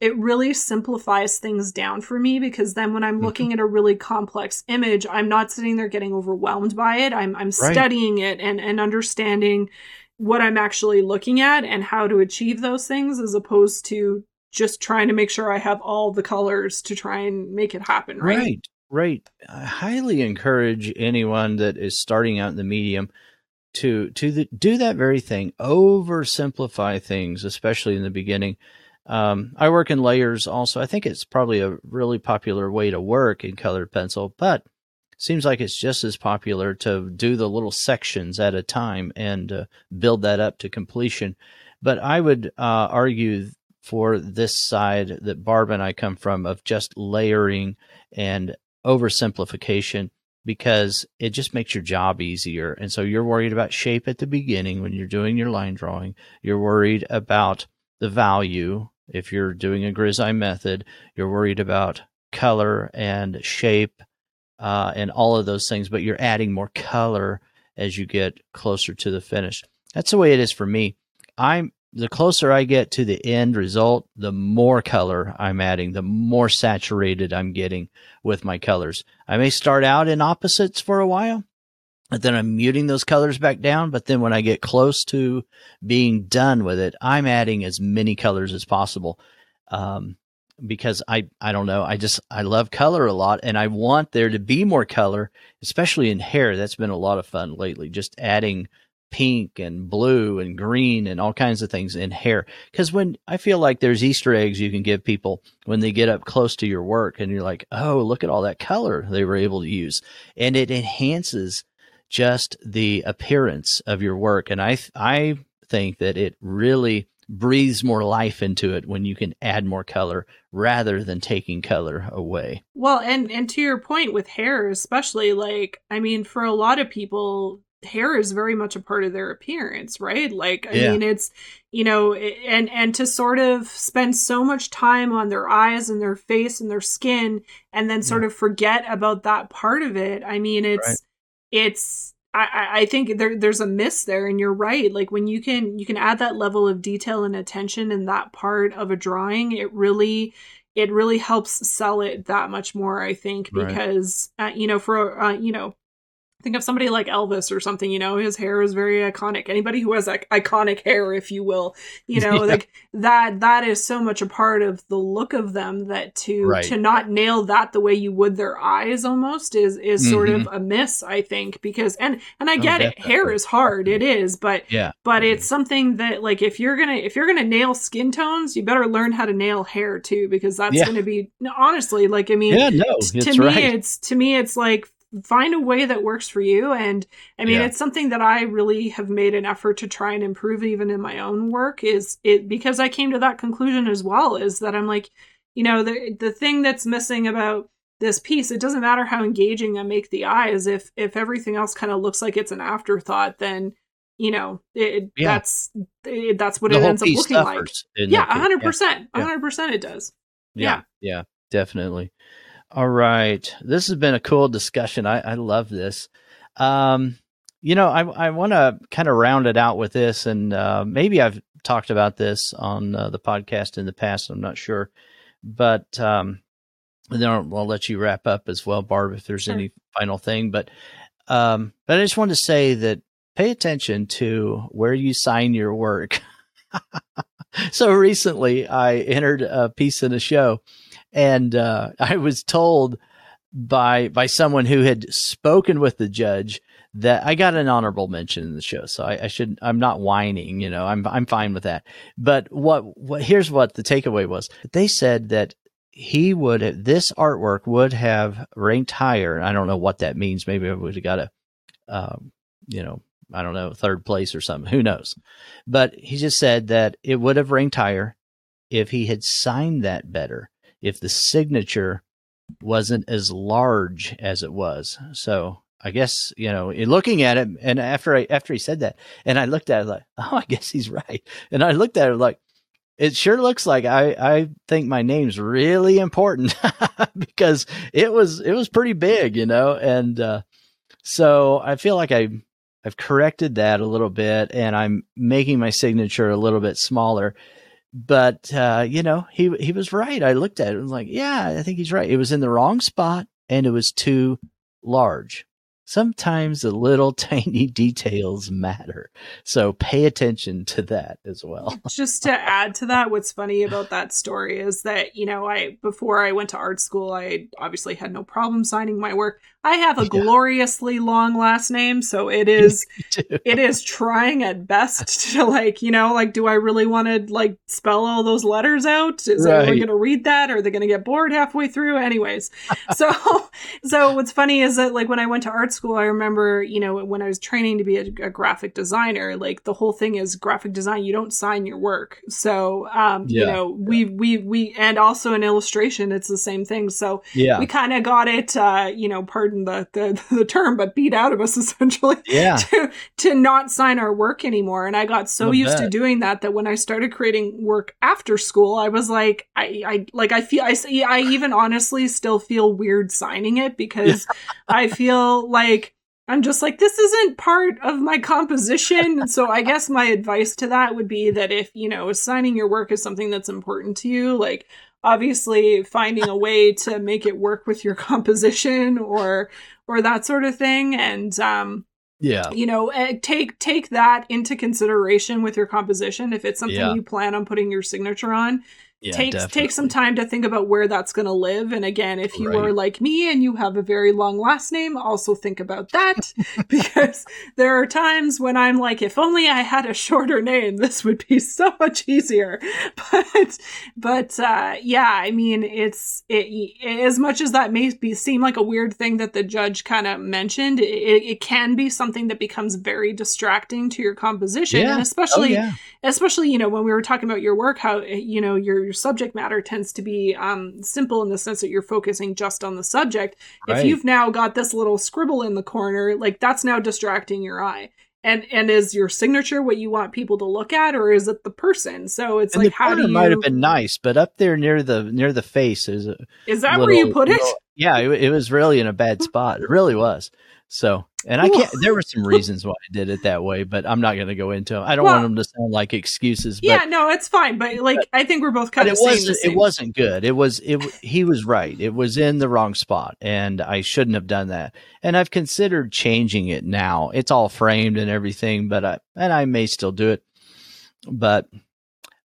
it really simplifies things down for me because then when I'm mm-hmm. looking at a really complex image, I'm not sitting there getting overwhelmed by it. I'm I'm right. studying it and and understanding what I'm actually looking at and how to achieve those things as opposed to just trying to make sure I have all the colors to try and make it happen, right? Right. Right. I highly encourage anyone that is starting out in the medium to to the, do that very thing. Oversimplify things, especially in the beginning um, I work in layers also. I think it's probably a really popular way to work in colored pencil, but seems like it's just as popular to do the little sections at a time and uh, build that up to completion. But I would uh, argue for this side that Barb and I come from of just layering and oversimplification because it just makes your job easier. And so you're worried about shape at the beginning when you're doing your line drawing. You're worried about the value if you're doing a grisaille method, you're worried about color and shape uh, and all of those things, but you're adding more color as you get closer to the finish. That's the way it is for me. I'm the closer I get to the end result, the more color I'm adding, the more saturated I'm getting with my colors. I may start out in opposites for a while, but then I'm muting those colors back down. But then when I get close to being done with it, I'm adding as many colors as possible. Um, because I, I don't know. I just, I love color a lot and I want there to be more color, especially in hair. That's been a lot of fun lately. Just adding pink and blue and green and all kinds of things in hair. Cause when I feel like there's Easter eggs you can give people when they get up close to your work and you're like, Oh, look at all that color they were able to use. And it enhances just the appearance of your work. And I, I think that it really breathes more life into it when you can add more color rather than taking color away. Well, and and to your point with hair especially like I mean for a lot of people hair is very much a part of their appearance, right? Like I yeah. mean it's you know and and to sort of spend so much time on their eyes and their face and their skin and then sort yeah. of forget about that part of it. I mean it's right it's I, I think there there's a miss there and you're right like when you can you can add that level of detail and attention in that part of a drawing it really it really helps sell it that much more i think because right. uh, you know for uh, you know think of somebody like Elvis or something, you know, his hair is very iconic. Anybody who has like iconic hair, if you will, you [LAUGHS] know, yeah. like that that is so much a part of the look of them that to right. to not nail that the way you would their eyes almost is is mm-hmm. sort of mm-hmm. a miss, I think, because and and I oh, get oh, it, hair is hard, it is, but yeah, but mm-hmm. it's something that like if you're gonna if you're gonna nail skin tones, you better learn how to nail hair too, because that's yeah. gonna be honestly like I mean, yeah, no, to me right. it's to me it's like find a way that works for you. And i mean yeah. it's something that i really have made an effort to try and improve even in my own work is it because i came to that conclusion as well is that i'm like you know the the thing that's missing about this piece it doesn't matter how engaging i make the eyes. If if everything else kind of looks like it's an afterthought then you know it, yeah. that's it, that's what the it ends up looking like. yeah 100% 100% it does. Yeah. Yeah. Definitely. All right. This has been a cool discussion. I, I love this. Um, you know, I, I want to kind of round it out with this, and uh, maybe I've talked about this on uh, the podcast in the past. I'm not sure, but um, then I'll, I'll, let you wrap up as well, Barb, if there's sure. any final thing. But um, but I just want to say that pay attention to where you sign your work. [LAUGHS] so recently, I entered a piece in a show, and uh, [LAUGHS] I was told by by someone who had spoken with the judge that I got an honorable mention in the show, so I, I, should. I'm not whining, you know. I'm I'm fine with that. But what what here's what the takeaway was. They said that he would this artwork would have ranked higher. I don't know what that means. Maybe I would have got a, um, you know, I don't know, third place or something. Who knows? But he just said that it would have ranked higher if he had signed that better. If the signature wasn't as large as it was. So I guess you know, looking at it, and after I after he said that, and I looked at it like, [LAUGHS] oh, I guess he's right. And I looked at it like, it sure looks like I I think my name's really important [LAUGHS] because it was it was pretty big, you know, and uh, so I feel like I I've corrected that a little bit, and I'm making my signature a little bit smaller but uh, you know, he he was right. I looked at it and was like, yeah, I think he's right. It was in the wrong spot and it was too large sometimes the little [LAUGHS] tiny details matter. So pay attention to that as well. [LAUGHS] Just to add to that, what's funny about that story is that, you know, I before I went to art school, I obviously had no problem signing my work. I have a yeah. gloriously long last name, so it [LAUGHS] is it is trying at best [LAUGHS] to like, you know, like do I really want to like spell all those letters out? Is right. anyone going to read that? Are they going to get bored halfway through? Anyways. [LAUGHS] so so what's funny is that like when I went to art school, I remember, you know, when I was training to be a, a graphic designer, like the whole thing is graphic design, you don't sign your work. So um, yeah. you know, we we we and also in illustration it's the same thing. So yeah. we kind of got it uh, you know, part pardon the, the, [LAUGHS] the term, but beat out of us [LAUGHS] essentially yeah. to, to not sign our work anymore. And I got so I used bet. to doing that that when I started creating work after school, I was like, I, I like, I feel, I, I even honestly still feel weird signing it because. [LAUGHS] I feel like, I'm just like, this isn't part of my composition. so I guess my advice to that would be that if, you know, signing your work is something that's important to you, like obviously finding a way to make it work with your [LAUGHS] composition or or that sort of thing. And um yeah. you know eh, take take that into consideration with your composition. If it's something yeah. you plan on putting your signature on yeah, take take some time to think about where that's going to live and again if you right. are like me and you have a very long last name also think about that [LAUGHS] because there are times when i'm like if only i had a shorter name this would be so much easier [LAUGHS] but but uh, yeah i mean it's it, as much as that may be seem like a weird thing that the judge kind of mentioned it, it, can be something that becomes very distracting to your composition yeah. and oh, especially oh, yeah. especially you know when we were talking about your work how you know your your subject matter tends to be um, simple in the sense that you're focusing just on the subject. Right. If you've now got this little scribble in the corner, like that's now distracting your eye. And and is your signature what you want people to look at, or is it the person? So it's and like how do you? Might have been nice, but up there near the near the face is a is that little, where you put little, it? Yeah, it, it was really in a bad [LAUGHS] spot. It really was. So and I can't. There were some [LAUGHS] reasons why I did it that way, but I'm not going to go into them. I don't well, want them to sound like excuses. But, yeah, no, it's fine. But like, but, I think we're both kind of. It wasn't. It wasn't good. It was. It. He was right. It was in the wrong spot, and I shouldn't have done that. And I've considered changing it now. It's all framed and everything, but I and I may still do it. But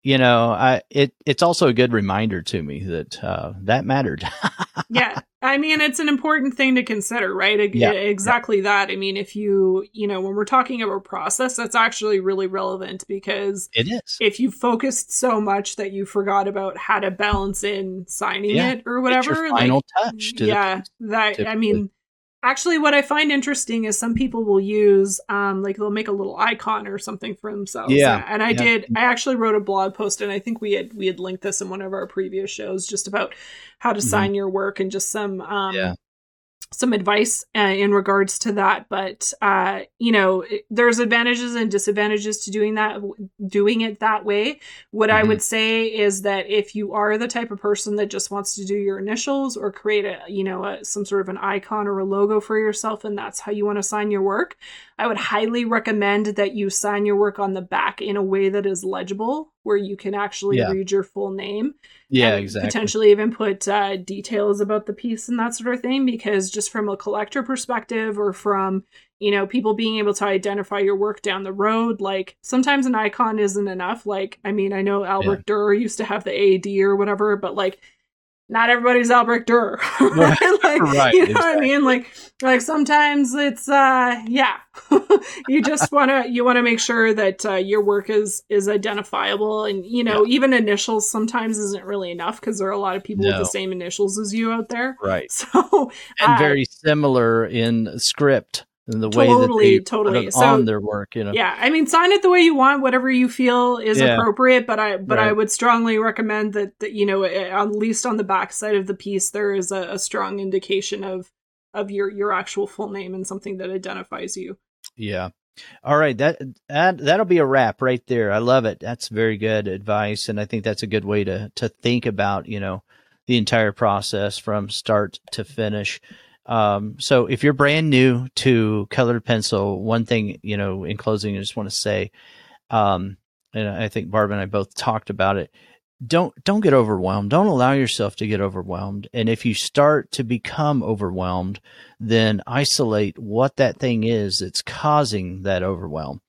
you know, I it it's also a good reminder to me that uh, that mattered. [LAUGHS] yeah, I mean, it's an important thing to consider, right? Yeah. Exactly yeah. that. I mean, if you, you know, when we're talking about process, that's actually really relevant because it is. If you focused so much that you forgot about how to balance in signing yeah. it or whatever, final like, touch. yeah, the, that I mean Actually, what I find interesting is some people will use, um, like they'll make a little icon or something for themselves. Yeah. And I yeah. did. I actually wrote a blog post, and I think we had we had linked this in one of our previous shows, just about how to mm-hmm. sign your work and just some um, yeah some advice uh, in regards to that but uh, you know there's advantages and disadvantages to doing that doing it that way what mm-hmm. i would say is that if you are the type of person that just wants to do your initials or create a you know a, some sort of an icon or a logo for yourself and that's how you want to sign your work i would highly recommend that you sign your work on the back in a way that is legible where you can actually yeah. read your full name yeah exactly potentially even put uh, details about the piece and that sort of thing because just from a collector perspective or from you know people being able to identify your work down the road like sometimes an icon isn't enough like i mean i know albert yeah. Durr used to have the ad or whatever but like not everybody's Albrecht Dürer. [LAUGHS] Right? [LAUGHS] like, right, you know exactly. what I mean? Like, like sometimes it's, uh, yeah, [LAUGHS] you just want to, you want to make sure that uh, your work is, is identifiable. And, you know, yeah. even initials sometimes isn't really enough because there are a lot of people no. with the same initials as you out there. Right. So, and uh, very similar in script and the way totally, that they totally so, on their work, you know. Yeah, I mean, sign it the way you want, whatever you feel is yeah. appropriate. But I, but right. I would strongly recommend that that you know, at least on the back side of the piece, there is a, a strong indication of of your your actual full name and something that identifies you. Yeah. All right, that that that'll be a wrap right there. I love it. That's very good advice, and I think that's a good way to to think about you know the entire process from start to finish. Um, so if you're brand new to colored pencil, one thing, you know, in closing, I just want to say, um, and I think Barb and I both talked about it. Don't don't get overwhelmed. Don't allow yourself to get overwhelmed. And if you start to become overwhelmed, then isolate what that thing is that's causing that overwhelm.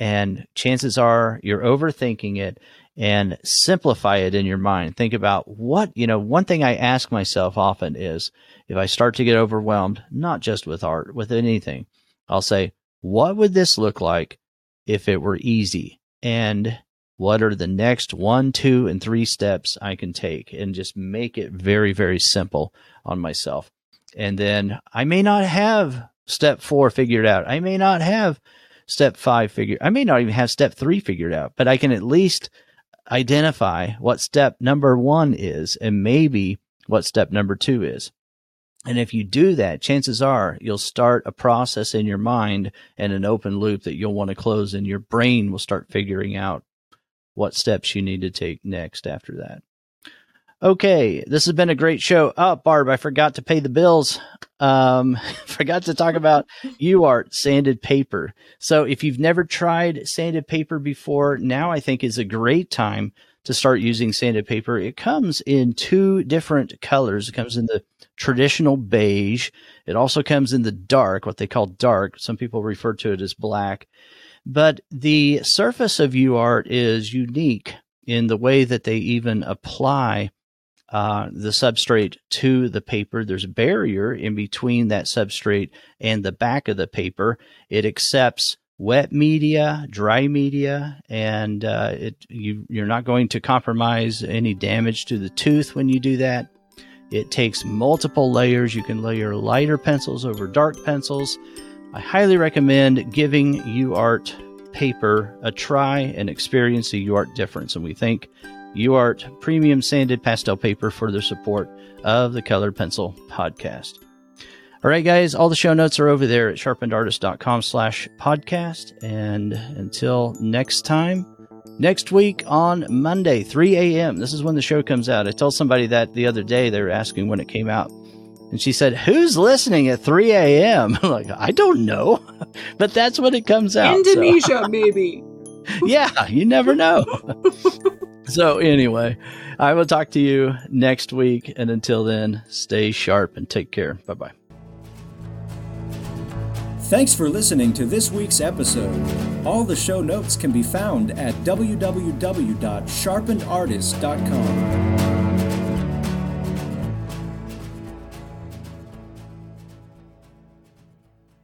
And chances are you're overthinking it and simplify it in your mind. Think about what, you know, one thing I ask myself often is if I start to get overwhelmed, not just with art, with anything, I'll say, what would this look like if it were easy? And what are the next one, two, and three steps I can take and just make it very, very simple on myself. And then I may not have step four figured out. I may not have step five figured. I may not even have step three figured out, but I can at least identify what step number one is and maybe what step number two is. And if you do that, chances are you'll start a process in your mind and an open loop that you'll want to close, and your brain will start figuring out what steps you need to take next after that. Okay, this has been a great show. Oh, Barb, I forgot to pay the bills. Um, [LAUGHS] forgot to talk about UART sanded paper. So if you've never tried sanded paper before, now I think is a great time to start using sanded paper. It comes in two different colors. It comes in the traditional beige. It also comes in the dark, what they call dark. Some people refer to it as black. But the surface of UART is unique in the way that they even apply uh, the substrate to the paper. There's a barrier in between that substrate and the back of the paper. It accepts wet media, dry media, and uh, it you you're not going to compromise any damage to the tooth when you do that. It takes multiple layers. You can layer lighter pencils over dark pencils. I highly recommend giving UART paper a try and experience the UART difference. And we think UART Premium Sanded Pastel Paper for their support of the Colored Pencil podcast. All right, guys, all the show notes are over there at sharpenedartist.com slash podcast. And until next time, next week on Monday, 3 a.m., this is when the show comes out. I told somebody that the other day. They were asking when it came out. And she said, Who's listening at 3 a.m.? [LAUGHS] I'm like, I don't know. [LAUGHS] but that's when it comes out. Indonesia, so. [LAUGHS] maybe. Yeah, you never know. [LAUGHS] so, anyway, I will talk to you next week. And until then, stay sharp and take care. Bye bye. Thanks for listening to this week's episode. All the show notes can be found at www.sharpenedartist.com.